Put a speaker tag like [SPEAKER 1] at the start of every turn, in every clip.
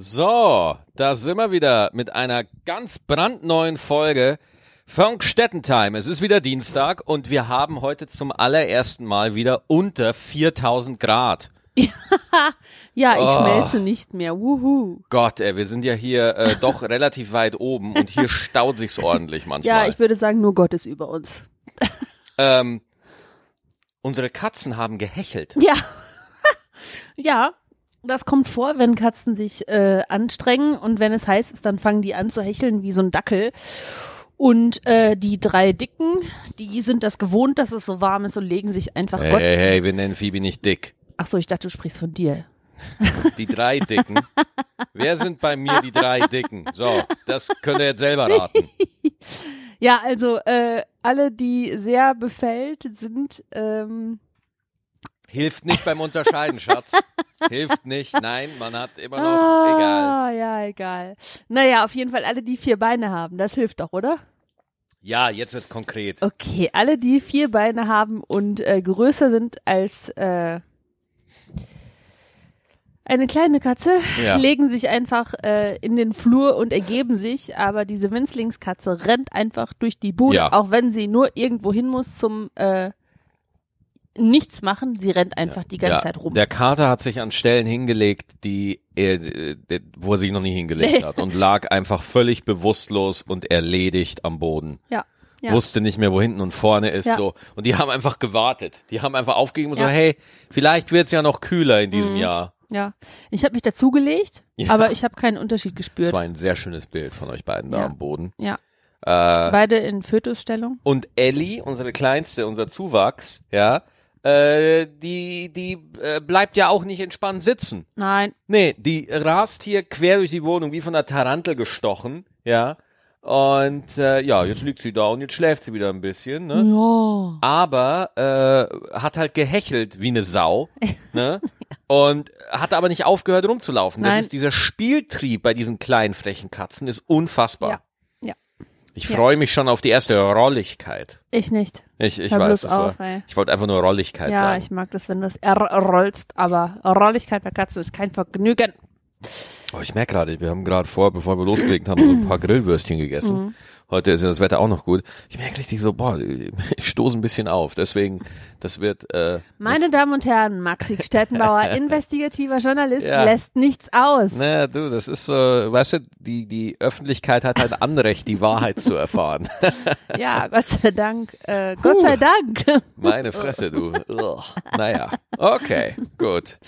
[SPEAKER 1] So, da sind wir wieder mit einer ganz brandneuen Folge von Stettentime. Es ist wieder Dienstag und wir haben heute zum allerersten Mal wieder unter 4000 Grad.
[SPEAKER 2] Ja, ich
[SPEAKER 1] Oh.
[SPEAKER 2] schmelze nicht mehr. Wuhu.
[SPEAKER 1] Gott, ey, wir sind ja hier äh, doch relativ weit oben und hier staut sich's ordentlich manchmal.
[SPEAKER 2] Ja, ich würde sagen, nur Gott ist über uns.
[SPEAKER 1] ähm, unsere Katzen haben gehechelt.
[SPEAKER 2] Ja. ja. Das kommt vor, wenn Katzen sich äh, anstrengen und wenn es heiß ist, dann fangen die an zu hecheln wie so ein Dackel. Und äh, die drei Dicken, die sind das gewohnt, dass es so warm ist und legen sich einfach
[SPEAKER 1] Hey,
[SPEAKER 2] Gott.
[SPEAKER 1] hey, hey, wir nennen Phoebe nicht dick.
[SPEAKER 2] Ach so, ich dachte, du sprichst von dir.
[SPEAKER 1] Die drei Dicken. Wer sind bei mir die drei Dicken? So, das könnt ihr jetzt selber raten.
[SPEAKER 2] Ja, also äh, alle, die sehr befällt sind, ähm,
[SPEAKER 1] Hilft nicht beim Unterscheiden, Schatz. Hilft nicht. Nein, man hat immer noch, egal.
[SPEAKER 2] Ah, ja, egal. Naja, auf jeden Fall alle, die vier Beine haben. Das hilft doch, oder?
[SPEAKER 1] Ja, jetzt wird's konkret.
[SPEAKER 2] Okay, alle, die vier Beine haben und äh, größer sind als äh, eine kleine Katze,
[SPEAKER 1] Ja.
[SPEAKER 2] legen sich einfach äh, in den Flur und ergeben sich. Aber diese Winzlingskatze rennt einfach durch die Bude,
[SPEAKER 1] Ja.
[SPEAKER 2] auch wenn sie nur irgendwo hin muss zum äh, nichts machen. Sie rennt einfach die ganze
[SPEAKER 1] ja,
[SPEAKER 2] Zeit rum.
[SPEAKER 1] Der Kater hat sich an Stellen hingelegt, die er, äh, wo er sich noch nie hingelegt hat und lag einfach völlig bewusstlos und erledigt am Boden.
[SPEAKER 2] ja. Ja.
[SPEAKER 1] Wusste nicht mehr, wo hinten und vorne ist
[SPEAKER 2] Ja.
[SPEAKER 1] so. Und die haben einfach gewartet. Die haben einfach aufgegeben und so,
[SPEAKER 2] Ja.
[SPEAKER 1] hey, vielleicht wird's ja noch kühler in diesem
[SPEAKER 2] Mhm.
[SPEAKER 1] Jahr.
[SPEAKER 2] Ja, ich habe mich dazugelegt, aber ich habe keinen Unterschied
[SPEAKER 1] Das
[SPEAKER 2] gespürt.
[SPEAKER 1] war ein sehr schönes Bild von euch beiden da am Boden.
[SPEAKER 2] Ja,
[SPEAKER 1] Äh,
[SPEAKER 2] beide in Fötusstellung.
[SPEAKER 1] Und Ellie, unsere Kleinste, unser Zuwachs, ja, äh, die, die äh, bleibt ja auch nicht entspannt sitzen.
[SPEAKER 2] Nein,
[SPEAKER 1] Nee, die rast hier quer durch die Wohnung wie von einer Tarantel gestochen, ja. Und äh, ja, jetzt liegt sie da und jetzt schläft sie wieder ein bisschen, ne?
[SPEAKER 2] ja.
[SPEAKER 1] Aber äh, hat halt gehechelt wie eine Sau, ne? Und hat aber nicht aufgehört rumzulaufen. Das
[SPEAKER 2] Nein.
[SPEAKER 1] ist dieser Spieltrieb bei diesen kleinen frechen Katzen ist unfassbar.
[SPEAKER 2] Ja. Ja.
[SPEAKER 1] Ich
[SPEAKER 2] Ja.
[SPEAKER 1] freue mich schon auf die erste Rolligkeit.
[SPEAKER 2] Ich nicht.
[SPEAKER 1] Ich, ich
[SPEAKER 2] Hör
[SPEAKER 1] weiß, das war,
[SPEAKER 2] auf,
[SPEAKER 1] ich wollte einfach nur Rolligkeit
[SPEAKER 2] ja,
[SPEAKER 1] sagen.
[SPEAKER 2] ich mag das, wenn du das R rollst, aber Rolligkeit bei Katzen ist kein Vergnügen.
[SPEAKER 1] Oh, ich merke gerade, wir haben gerade vor, bevor wir losgelegt haben, so ein paar Grillwürstchen gegessen.
[SPEAKER 2] Mhm.
[SPEAKER 1] Heute ist ja das Wetter auch noch gut. Ich merke richtig so, boah, ich stoße ein bisschen auf. Deswegen, das wird, äh,
[SPEAKER 2] Meine Damen und Herren, Maxi Stettenbauer, investigativer Journalist,
[SPEAKER 1] Ja.
[SPEAKER 2] lässt nichts aus.
[SPEAKER 1] naja, du, das ist so, weißt du, die, die Öffentlichkeit hat ein Anrecht, die Wahrheit zu erfahren.
[SPEAKER 2] Ja, Gott sei Dank. Äh, Gott sei Dank.
[SPEAKER 1] Meine Fresse, du. Ugh. Naja, okay, gut.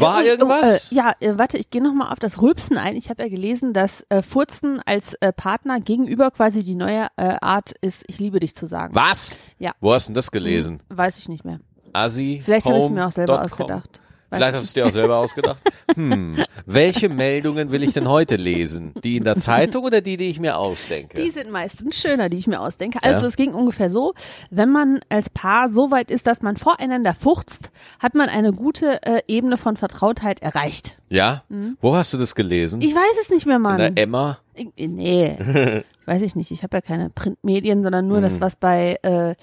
[SPEAKER 1] War irgendwas?
[SPEAKER 2] Oh, äh, ja, äh, warte, ich gehe nochmal auf das Rülpsen ein. Ich habe ja gelesen, dass äh, Furzen als äh, Partner gegenüber quasi die neue äh, Art ist, ich liebe dich zu sagen.
[SPEAKER 1] Was?
[SPEAKER 2] Ja.
[SPEAKER 1] Wo hast du denn das gelesen?
[SPEAKER 2] Weiß ich nicht mehr.
[SPEAKER 1] Asi?
[SPEAKER 2] Vielleicht habe ich es mir auch selber ausgedacht.
[SPEAKER 1] Vielleicht
[SPEAKER 2] ich
[SPEAKER 1] hast du es dir auch selber ausgedacht. Hm, welche Meldungen will ich denn heute lesen? Die in der Zeitung oder die, die ich mir ausdenke?
[SPEAKER 2] Die sind meistens schöner, die ich mir ausdenke. Also
[SPEAKER 1] Ja.
[SPEAKER 2] es ging ungefähr so, wenn man als Paar so weit ist, dass man voreinander furzt, hat man eine gute äh, Ebene von Vertrautheit erreicht.
[SPEAKER 1] ja? Wo hast du das gelesen?
[SPEAKER 2] Mhm. Ich weiß es nicht mehr,
[SPEAKER 1] in
[SPEAKER 2] Mann.
[SPEAKER 1] der Emma?
[SPEAKER 2] Ich, nee, weiß ich nicht. Ich habe ja keine Printmedien, sondern nur das, was bei äh,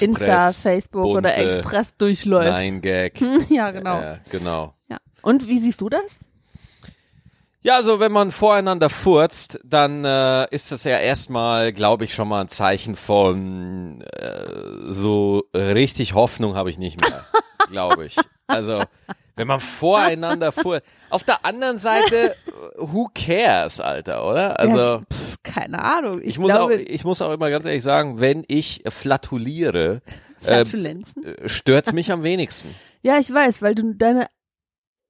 [SPEAKER 2] Insta, Facebook oder
[SPEAKER 1] bunte,
[SPEAKER 2] Express durchläuft.
[SPEAKER 1] Nein, Gag.
[SPEAKER 2] ja, genau.
[SPEAKER 1] Ja, genau.
[SPEAKER 2] Ja. Und wie siehst du das?
[SPEAKER 1] Ja, also wenn man voreinander furzt, dann äh, ist das ja erstmal, glaube ich, schon mal ein Zeichen von äh, so richtig Hoffnung habe ich nicht mehr, glaube ich. Also wenn man voreinander furzt. Auf der anderen Seite, who cares, Alter, oder? Also
[SPEAKER 2] ja, pf, keine Ahnung. Ich,
[SPEAKER 1] ich muss auch,
[SPEAKER 2] glaube,
[SPEAKER 1] ich muss auch immer ganz ehrlich sagen, wenn ich flatuliere, äh,
[SPEAKER 2] Flatulenzen.
[SPEAKER 1] stört's mich am wenigsten.
[SPEAKER 2] Ja, ich weiß, weil du deine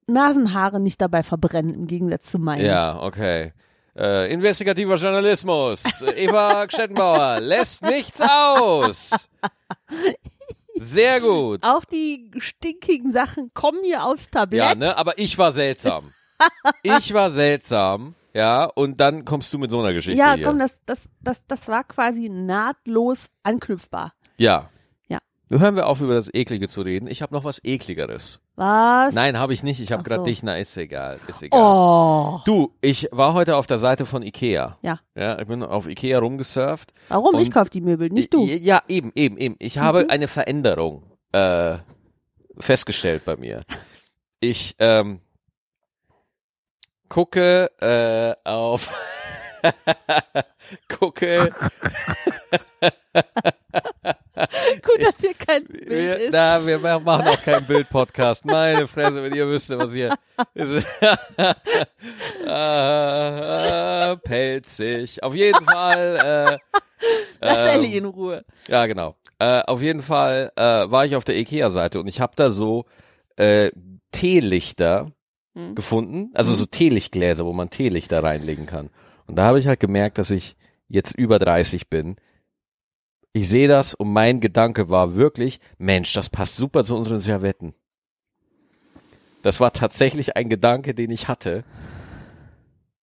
[SPEAKER 2] Nasenhaare nicht dabei verbrennen, im Gegensatz zu meinen.
[SPEAKER 1] Ja, okay. Äh, investigativer Journalismus. Eva Stettenbauer lässt nichts aus. Sehr gut.
[SPEAKER 2] Auch die stinkigen Sachen kommen hier aufs Tablett.
[SPEAKER 1] Ja, ne? Aber ich war seltsam. Ich war seltsam, ja, und dann kommst du mit so einer Geschichte
[SPEAKER 2] Ja,
[SPEAKER 1] hier.
[SPEAKER 2] komm, das, das, das, das war quasi nahtlos anknüpfbar.
[SPEAKER 1] ja. Hören wir auf, über das Eklige zu reden. Ich habe noch was Ekligeres.
[SPEAKER 2] Was?
[SPEAKER 1] Nein, habe ich nicht. Ich habe gerade
[SPEAKER 2] so.
[SPEAKER 1] dich. Na, ist egal. Ist egal.
[SPEAKER 2] Oh.
[SPEAKER 1] Du, ich war heute auf der Seite von Ikea.
[SPEAKER 2] Ja.
[SPEAKER 1] Ja, ich bin auf Ikea rumgesurft.
[SPEAKER 2] Warum? ich
[SPEAKER 1] Und-
[SPEAKER 2] kauf die Möbel, nicht du.
[SPEAKER 1] Ja, eben, eben, eben. Ich habe
[SPEAKER 2] Mhm.
[SPEAKER 1] eine Veränderung äh, festgestellt bei mir. Ich, ähm, gucke äh, auf gucke
[SPEAKER 2] Gut, dass hier kein Bild
[SPEAKER 1] wir,
[SPEAKER 2] ist.
[SPEAKER 1] na, wir machen auch keinen Bild-Podcast. Meine Fresse, wenn ihr wüsstet, was hier ist. äh, äh, pelzig. Auf jeden Fall. Äh,
[SPEAKER 2] Lass
[SPEAKER 1] ähm,
[SPEAKER 2] Ellie in Ruhe.
[SPEAKER 1] Ja, genau. Äh, auf jeden Fall äh, war ich auf der Ikea-Seite und ich habe da so äh, Teelichter
[SPEAKER 2] Hm.
[SPEAKER 1] gefunden, also so Teelichtgläser, wo man Teelichter reinlegen kann. Und da habe ich halt gemerkt, dass ich jetzt über 30 bin. Ich sehe das und mein Gedanke war wirklich, Mensch, das passt super zu unseren Servetten. Das war tatsächlich ein Gedanke, den ich hatte.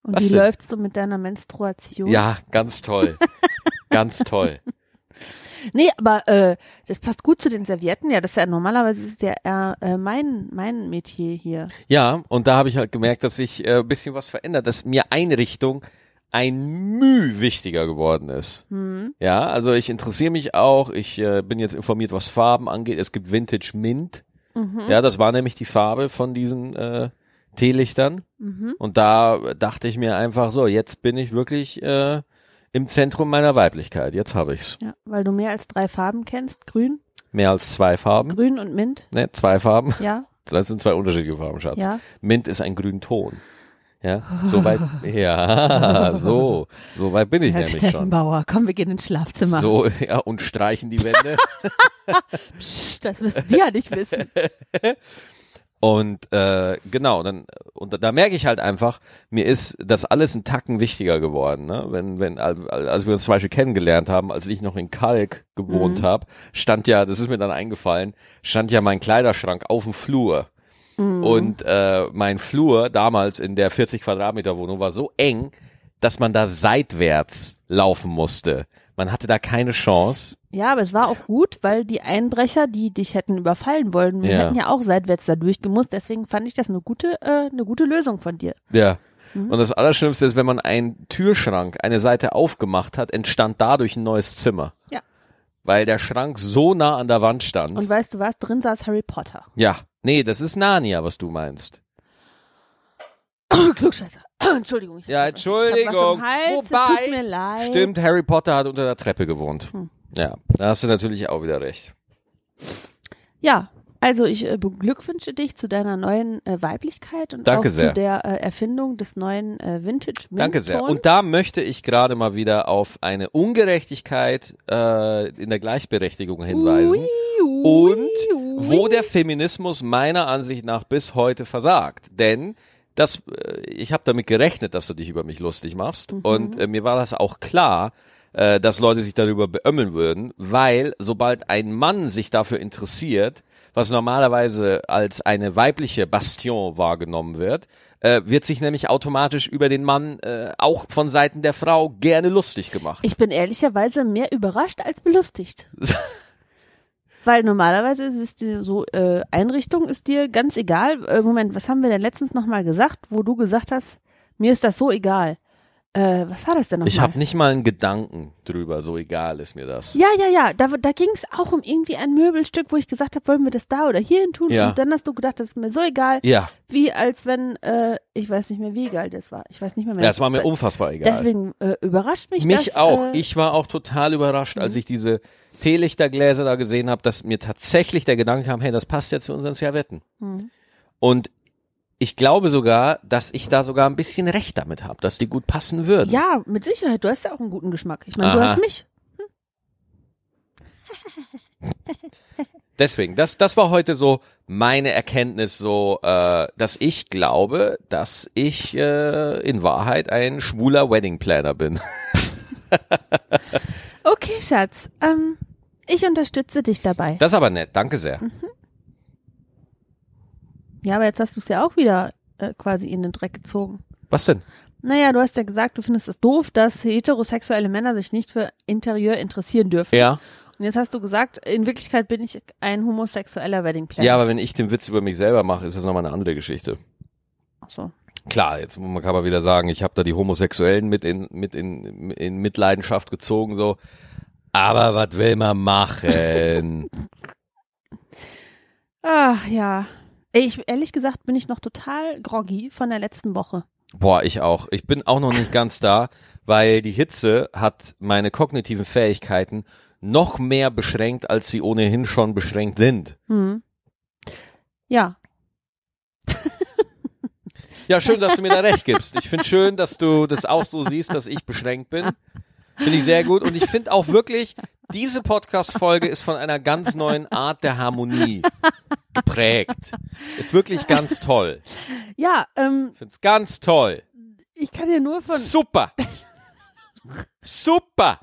[SPEAKER 2] Und
[SPEAKER 1] Was
[SPEAKER 2] wie
[SPEAKER 1] denn?
[SPEAKER 2] läufst du mit deiner Menstruation?
[SPEAKER 1] Ja, ganz toll. ganz toll.
[SPEAKER 2] Nee, aber äh, das passt gut zu den Servietten. Ja, das ist ja normalerweise ist ja eher äh, mein mein Metier hier.
[SPEAKER 1] Ja, und da habe ich halt gemerkt, dass sich äh, ein bisschen was verändert, dass mir Einrichtung ein Müh wichtiger geworden ist.
[SPEAKER 2] Hm.
[SPEAKER 1] Ja, also ich interessiere mich auch, ich äh, bin jetzt informiert, was Farben angeht. Es gibt Vintage Mint.
[SPEAKER 2] Mhm.
[SPEAKER 1] Ja, das war nämlich die Farbe von diesen äh, Teelichtern.
[SPEAKER 2] Mhm.
[SPEAKER 1] Und da dachte ich mir einfach so, jetzt bin ich wirklich äh, im Zentrum meiner Weiblichkeit. Jetzt habe ich's.
[SPEAKER 2] Ja, weil du mehr als drei Farben kennst. Grün,
[SPEAKER 1] Mehr als zwei Farben.
[SPEAKER 2] Grün und Mint.
[SPEAKER 1] Ne, zwei Farben.
[SPEAKER 2] Ja,
[SPEAKER 1] Das sind zwei unterschiedliche Farben, Schatz.
[SPEAKER 2] ja.
[SPEAKER 1] Mint ist ein Grünton. Ja, so weit, ja, so, so weit bin ich
[SPEAKER 2] Herr
[SPEAKER 1] nämlich schon.
[SPEAKER 2] Stettenbauer, komm, wir gehen ins Schlafzimmer.
[SPEAKER 1] So, ja, und streichen die Wände.
[SPEAKER 2] Psst, das müssen die ja nicht wissen.
[SPEAKER 1] Und äh, genau, dann und da, da merke ich halt einfach, mir ist das alles ein Tacken wichtiger geworden. Ne? Wenn, wenn, al- al- als wir uns zum Beispiel kennengelernt haben, als ich noch in Kalk gewohnt
[SPEAKER 2] Mhm.
[SPEAKER 1] habe, stand ja, das ist mir dann eingefallen, stand ja mein Kleiderschrank auf dem Flur.
[SPEAKER 2] Mhm.
[SPEAKER 1] Und äh, mein Flur damals in der 40 Quadratmeter Wohnung war so eng, dass man da seitwärts laufen musste. Man hatte da keine Chance.
[SPEAKER 2] Ja, aber es war auch gut, weil die Einbrecher, die dich hätten überfallen wollen, wir
[SPEAKER 1] Ja.
[SPEAKER 2] hätten ja auch seitwärts da durchgemusst. Deswegen fand ich das eine gute, äh, eine gute Lösung von dir.
[SPEAKER 1] Ja.
[SPEAKER 2] Mhm.
[SPEAKER 1] Und das Allerschlimmste ist, wenn man einen Türschrank, eine Seite aufgemacht hat, entstand dadurch ein neues Zimmer.
[SPEAKER 2] Ja.
[SPEAKER 1] Weil der Schrank so nah an der Wand stand.
[SPEAKER 2] Und weißt du was? Drin saß Harry Potter.
[SPEAKER 1] ja. Nee, das ist Narnia, was du meinst.
[SPEAKER 2] Klugscheißer. Entschuldigung.
[SPEAKER 1] Ja, Entschuldigung.
[SPEAKER 2] Hals.
[SPEAKER 1] Wobei-
[SPEAKER 2] es tut mir leid.
[SPEAKER 1] Stimmt, Harry Potter hat unter der Treppe gewohnt.
[SPEAKER 2] Hm.
[SPEAKER 1] Ja, da hast du natürlich auch wieder recht.
[SPEAKER 2] Ja, also ich äh, beglückwünsche dich zu deiner neuen äh, Weiblichkeit und
[SPEAKER 1] Danke
[SPEAKER 2] auch
[SPEAKER 1] sehr.
[SPEAKER 2] zu der äh, Erfindung des neuen äh, Vintage
[SPEAKER 1] Danke sehr.
[SPEAKER 2] Mintons.
[SPEAKER 1] Und da möchte ich gerade mal wieder auf eine Ungerechtigkeit äh, in der Gleichberechtigung hinweisen.
[SPEAKER 2] Ui,
[SPEAKER 1] Und wo der Feminismus meiner Ansicht nach bis heute versagt. Denn das, äh, ich habe damit gerechnet, dass du dich über mich lustig machst.
[SPEAKER 2] Mhm.
[SPEAKER 1] Und äh, mir war das auch klar, äh, dass Leute sich darüber beömmeln würden, weil sobald ein Mann sich dafür interessiert, was normalerweise als eine weibliche Bastion wahrgenommen wird, äh, wird sich nämlich automatisch über den Mann äh, auch von Seiten der Frau gerne lustig gemacht.
[SPEAKER 2] Ich bin ehrlicherweise mehr überrascht als belustigt. Weil normalerweise ist es dir so, äh, Einrichtung ist dir ganz egal. Äh, Moment, was haben wir denn letztens nochmal gesagt, wo du gesagt hast, mir ist das so egal. Äh, was war das denn nochmal?
[SPEAKER 1] Ich habe nicht mal einen Gedanken drüber, so egal ist mir das.
[SPEAKER 2] Ja, ja, ja, da, da ging es auch um irgendwie ein Möbelstück, wo ich gesagt habe, wollen wir das da oder hierhin tun?
[SPEAKER 1] Ja.
[SPEAKER 2] Und dann hast du gedacht, das ist mir so egal,
[SPEAKER 1] Ja,
[SPEAKER 2] wie als wenn, äh, ich weiß nicht mehr, wie egal das war. Ich weiß nicht mehr, mehr.
[SPEAKER 1] ja es war mir unfassbar egal.
[SPEAKER 2] Deswegen äh, überrascht mich,
[SPEAKER 1] Mich
[SPEAKER 2] das.
[SPEAKER 1] auch.
[SPEAKER 2] Äh, Mhm.
[SPEAKER 1] ich war auch total überrascht, als ich diese Teelichtergläser da gesehen habe, dass mir tatsächlich der Gedanke kam, hey, das passt ja zu unseren Servetten.
[SPEAKER 2] Mhm.
[SPEAKER 1] Und ich glaube sogar, dass ich da sogar ein bisschen recht damit habe, dass die gut passen würden.
[SPEAKER 2] Ja, mit Sicherheit. Du hast ja auch einen guten Geschmack. Ich meine, du hast mich.
[SPEAKER 1] Deswegen, das, das war heute so meine Erkenntnis, so, äh, dass ich glaube, dass ich äh, in Wahrheit ein schwuler Wedding Planner bin.
[SPEAKER 2] Okay, Schatz. Ähm, ich unterstütze dich dabei.
[SPEAKER 1] Das ist aber nett, danke sehr.
[SPEAKER 2] Ja, aber jetzt hast du es ja auch wieder äh, quasi in den Dreck gezogen.
[SPEAKER 1] Was denn?
[SPEAKER 2] Naja, du hast ja gesagt, du findest es doof, dass heterosexuelle Männer sich nicht für Interieur interessieren dürfen.
[SPEAKER 1] Ja.
[SPEAKER 2] Und jetzt hast du gesagt, in Wirklichkeit bin ich ein homosexueller Wedding Planner.
[SPEAKER 1] Ja, aber wenn ich den Witz über mich selber mache, ist das nochmal eine andere Geschichte.
[SPEAKER 2] Ach so.
[SPEAKER 1] Klar, jetzt man kann man wieder sagen, ich habe da die Homosexuellen mit in, mit in, in Mitleidenschaft gezogen, so. Aber was will man machen?
[SPEAKER 2] Ach ja. Ich, ehrlich gesagt bin ich noch total groggy von der letzten Woche.
[SPEAKER 1] Boah, ich auch. Ich bin auch noch nicht ganz da, weil die Hitze hat meine kognitiven Fähigkeiten noch mehr beschränkt, als sie ohnehin schon beschränkt sind.
[SPEAKER 2] Hm. Ja,
[SPEAKER 1] Ja, schön, dass du mir da recht gibst. Ich finde schön, dass du das auch so siehst, dass ich beschränkt bin. Finde ich sehr gut. Und ich finde auch wirklich, diese Podcast-Folge ist von einer ganz neuen Art der Harmonie geprägt. Ist wirklich ganz toll.
[SPEAKER 2] ja, ähm,
[SPEAKER 1] Ich es ganz toll.
[SPEAKER 2] ich kann ja nur von,
[SPEAKER 1] Super. Super.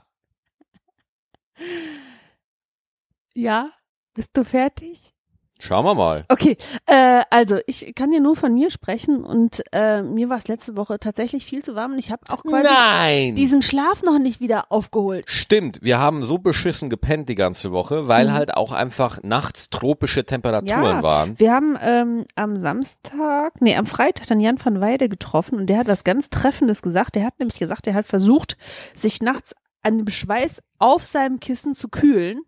[SPEAKER 2] ja, bist du fertig?
[SPEAKER 1] Schauen wir mal.
[SPEAKER 2] Okay, äh, also ich kann dir nur von mir sprechen und äh, mir war es letzte Woche tatsächlich viel zu warm und ich habe auch quasi
[SPEAKER 1] Nein.
[SPEAKER 2] diesen Schlaf noch nicht wieder aufgeholt.
[SPEAKER 1] Stimmt, wir haben so beschissen gepennt die ganze Woche, weil halt auch einfach nachts tropische Temperaturen
[SPEAKER 2] Mhm. Ja.
[SPEAKER 1] waren.
[SPEAKER 2] Wir haben ähm, am Samstag, nee, am Freitag dann Jan van Weide getroffen und der hat was ganz Treffendes gesagt. Der hat nämlich gesagt, er hat versucht, sich nachts an dem Schweiß auf seinem Kissen zu kühlen.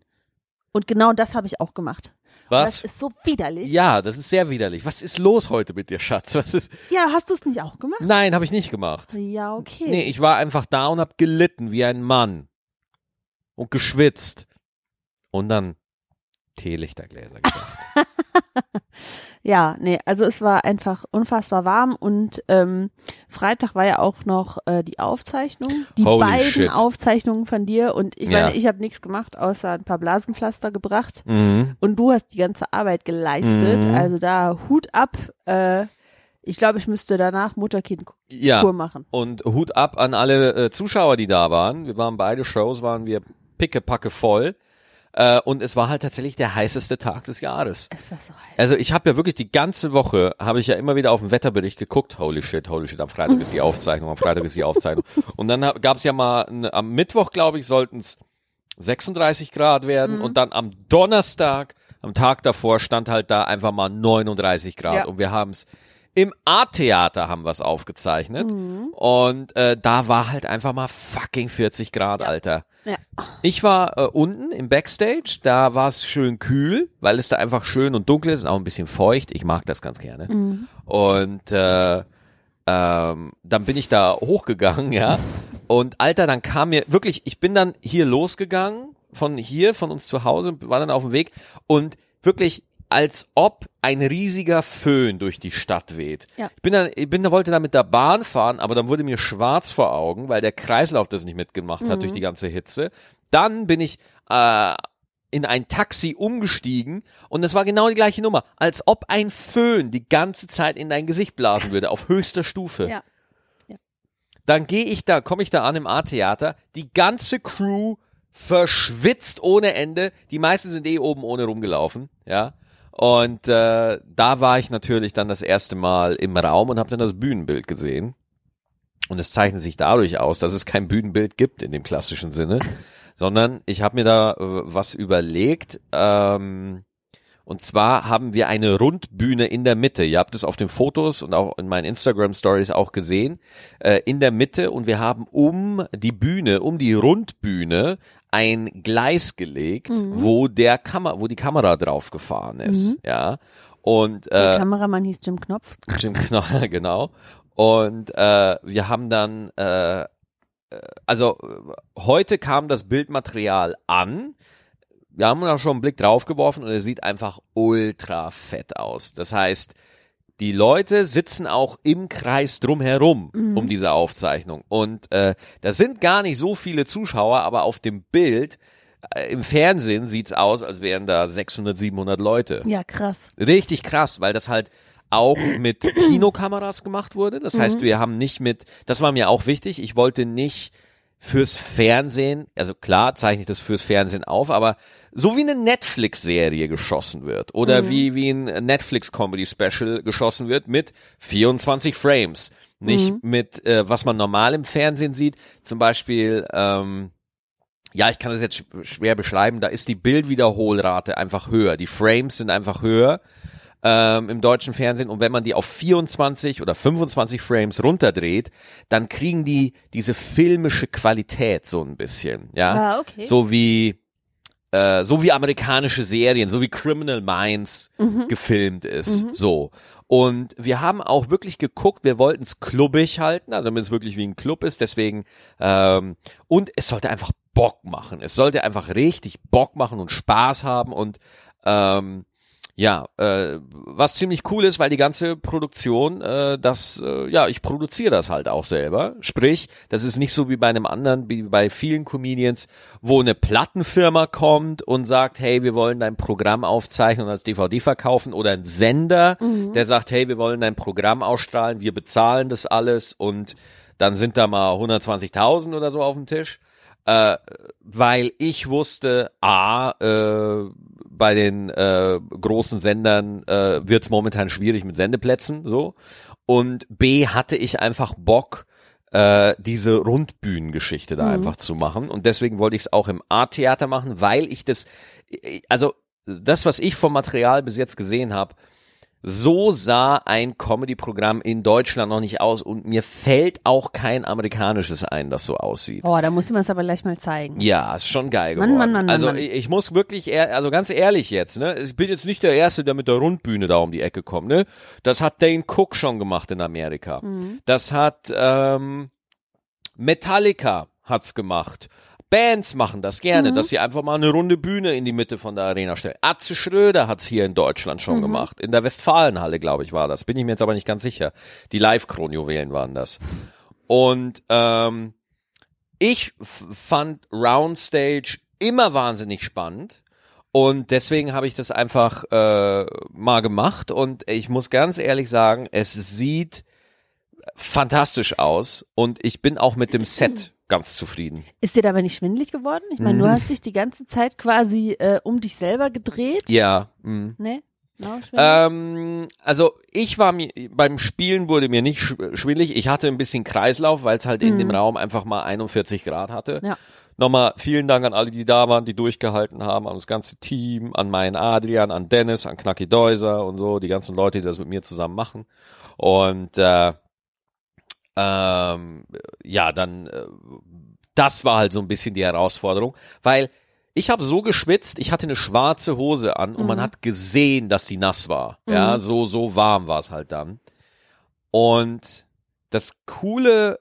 [SPEAKER 2] Und genau das habe ich auch gemacht.
[SPEAKER 1] Was?
[SPEAKER 2] Das ist so widerlich.
[SPEAKER 1] Ja, das ist sehr widerlich. Was ist los heute mit dir, Schatz? Was ist?
[SPEAKER 2] Ja, hast du es nicht auch gemacht?
[SPEAKER 1] Nein, habe ich nicht gemacht.
[SPEAKER 2] Ja, okay.
[SPEAKER 1] Nee, ich war einfach da und hab gelitten wie ein Mann. Und geschwitzt. Und dann Teelichtergläser gedacht.
[SPEAKER 2] Ja, nee, also es war einfach unfassbar warm und ähm, Freitag war ja auch noch äh, die Aufzeichnung, die
[SPEAKER 1] Holy
[SPEAKER 2] beiden
[SPEAKER 1] shit.
[SPEAKER 2] Aufzeichnungen von dir und ich
[SPEAKER 1] Ja.
[SPEAKER 2] meine, ich habe nichts gemacht, außer ein paar Blasenpflaster gebracht
[SPEAKER 1] mhm.
[SPEAKER 2] und du hast die ganze Arbeit geleistet,
[SPEAKER 1] Mhm.
[SPEAKER 2] also da Hut ab. Äh, ich glaube, ich müsste danach Mutter-Kind-Kur
[SPEAKER 1] Ja.
[SPEAKER 2] machen.
[SPEAKER 1] Und Hut ab an alle äh, Zuschauer, die da waren. Wir waren beide Shows, waren wir pickepacke voll. Äh, und es war halt tatsächlich der heißeste Tag des Jahres.
[SPEAKER 2] Es war so heiß.
[SPEAKER 1] Also ich habe ja wirklich die ganze Woche, habe ich ja immer wieder auf den Wetterbericht geguckt. Holy shit, holy shit, am Freitag ist die Aufzeichnung, am Freitag ist die Aufzeichnung. Und dann gab es ja mal, ne, am Mittwoch, glaube ich, sollten es 36 Grad werden. Und dann am Donnerstag, am Tag davor, stand halt da einfach mal 39 Grad.
[SPEAKER 2] Ja.
[SPEAKER 1] Und wir haben es im A-Theater haben wir es aufgezeichnet. Und äh, da war halt einfach mal fucking 40 Grad, Alter.
[SPEAKER 2] Ja.
[SPEAKER 1] Ich war äh, unten im Backstage, da war es schön kühl, weil es da einfach schön und dunkel ist und auch ein bisschen feucht. Ich mag das ganz gerne. Und äh, ähm, dann bin ich da hochgegangen, ja. Und Alter, dann kam mir wirklich, ich bin dann hier losgegangen, von hier, von uns zu Hause, war dann auf dem Weg und wirklich als ob ein riesiger Föhn durch die Stadt weht.
[SPEAKER 2] Ja.
[SPEAKER 1] Ich bin dann, ich bin da, wollte da mit der Bahn fahren, aber dann wurde mir schwarz vor Augen, weil der Kreislauf das nicht mitgemacht hat durch die ganze Hitze. Dann bin ich äh, in ein Taxi umgestiegen und es war genau die gleiche Nummer, als ob ein Föhn die ganze Zeit in dein Gesicht blasen würde, auf höchster Stufe.
[SPEAKER 2] Ja.
[SPEAKER 1] Dann gehe ich da, komme ich da an im A-Theater, die ganze Crew verschwitzt ohne Ende, die meisten sind eh oben ohne rumgelaufen, ja. Und äh, da war ich natürlich dann das erste Mal im Raum und habe dann das Bühnenbild gesehen. Und es zeichnet sich dadurch aus, dass es kein Bühnenbild gibt in dem klassischen Sinne, sondern ich habe mir da äh, was überlegt. Ähm, und zwar haben wir eine Rundbühne in der Mitte. Ihr habt es auf den Fotos und auch in meinen Instagram Stories auch gesehen. Äh, in der Mitte und wir haben um die Bühne, um die Rundbühne ein Gleis gelegt, wo der Kamera, wo die Kamera drauf gefahren ist. Ja. Und
[SPEAKER 2] Der
[SPEAKER 1] äh,
[SPEAKER 2] Kameramann hieß Jim Knopf.
[SPEAKER 1] Jim Knoll, genau. Und äh, wir haben dann, äh, äh, also heute kam das Bildmaterial an. Wir haben da schon einen Blick drauf geworfen und er sieht einfach ultra fett aus. Das heißt, die Leute sitzen auch im Kreis drumherum um diese Aufzeichnung. Und äh, da sind gar nicht so viele Zuschauer, aber auf dem Bild, äh, im Fernsehen sieht's aus, als wären da 600, 700 Leute.
[SPEAKER 2] Ja, krass.
[SPEAKER 1] Richtig krass, weil das halt auch mit Kinokameras gemacht wurde. Das heißt, wir haben nicht mit, das war mir auch wichtig, ich wollte nicht fürs Fernsehen, also klar zeichne ich das fürs Fernsehen auf, aber so wie eine Netflix-Serie geschossen wird oder wie, wie ein Netflix-Comedy-Special geschossen wird mit 24 Frames. Nicht mit, äh, was man normal im Fernsehen sieht, zum Beispiel, ähm, ja, ich kann das jetzt sch- schwer beschreiben, da ist die Bildwiederholrate einfach höher, die Frames sind einfach höher ähm, im deutschen Fernsehen und wenn man die auf 24 oder 25 Frames runterdreht, dann kriegen die diese filmische Qualität so ein bisschen, ja,
[SPEAKER 2] Ah, okay.
[SPEAKER 1] so wie äh, so wie amerikanische Serien, so wie Criminal Minds gefilmt ist, so. Und wir haben auch wirklich geguckt, wir wollten es klubbig halten, also damit es wirklich wie ein Club ist, deswegen, ähm, und es sollte einfach Bock machen. Es sollte einfach richtig Bock machen und Spaß haben und ähm, ja, äh, was ziemlich cool ist, weil die ganze Produktion, äh, das, äh, ja, ich produziere das halt auch selber. Sprich, das ist nicht so wie bei einem anderen, wie bei vielen Comedians, wo eine Plattenfirma kommt und sagt, hey, wir wollen dein Programm aufzeichnen und als DVD verkaufen oder ein Sender, mhm. der sagt, hey, wir wollen dein Programm ausstrahlen, wir bezahlen das alles und dann sind da mal 120.000 oder so auf dem Tisch. Äh, weil ich wusste, a, äh, bei den äh, großen Sendern äh, wird es momentan schwierig mit Sendeplätzen so und B hatte ich einfach Bock äh, diese Rundbühnengeschichte da mhm. einfach zu machen und deswegen wollte ich es auch im Art-Theater machen, weil ich das also das was ich vom Material bis jetzt gesehen habe, so sah ein Comedy-Programm in Deutschland noch nicht aus und mir fällt auch kein amerikanisches ein, das so aussieht.
[SPEAKER 2] Oh, da musste man es aber gleich mal zeigen.
[SPEAKER 1] Ja, ist schon geil geworden. Mann, Mann, Mann, also Mann. Ich, ich muss wirklich, ehr, also ganz ehrlich jetzt, ne, ich bin jetzt nicht der Erste, der mit der Rundbühne da um die Ecke kommt, ne. Das hat Dane Cook schon gemacht in Amerika. Mhm. Das hat ähm, Metallica hat's gemacht. Bands machen das gerne, mhm. dass sie einfach mal eine runde Bühne in die Mitte von der Arena stellen. Atze Schröder hat's hier in Deutschland schon mhm. gemacht. In der Westfalenhalle, glaube ich, war das. Bin ich mir jetzt aber nicht ganz sicher. Die Live-Kronjuwelen waren das. Und ähm, ich fand Roundstage immer wahnsinnig spannend. Und deswegen habe ich das einfach äh, mal gemacht. Und ich muss ganz ehrlich sagen, es sieht fantastisch aus. Und ich bin auch mit dem Set ganz zufrieden.
[SPEAKER 2] Ist dir dabei nicht schwindelig geworden? Ich meine, mm. du hast dich die ganze Zeit quasi äh, um dich selber gedreht.
[SPEAKER 1] Ja. Mm. Nee? No, ähm, also ich war mir beim Spielen wurde mir nicht schwindelig. Ich hatte ein bisschen Kreislauf, weil es halt mm. in dem mhm. Raum einfach mal 41 Grad hatte. Ja. Nochmal vielen Dank an alle, die da waren, die durchgehalten haben, an das ganze Team, an meinen Adrian, an Dennis, an Knacki Deuser und so, die ganzen Leute, die das mit mir zusammen machen. Und äh, ähm, ja, dann, äh, das war halt so ein bisschen die Herausforderung, weil ich habe so geschwitzt, ich hatte eine schwarze Hose an und mhm. man hat gesehen, dass die nass war. Mhm. Ja, so, so warm war es halt dann. Und das Coole,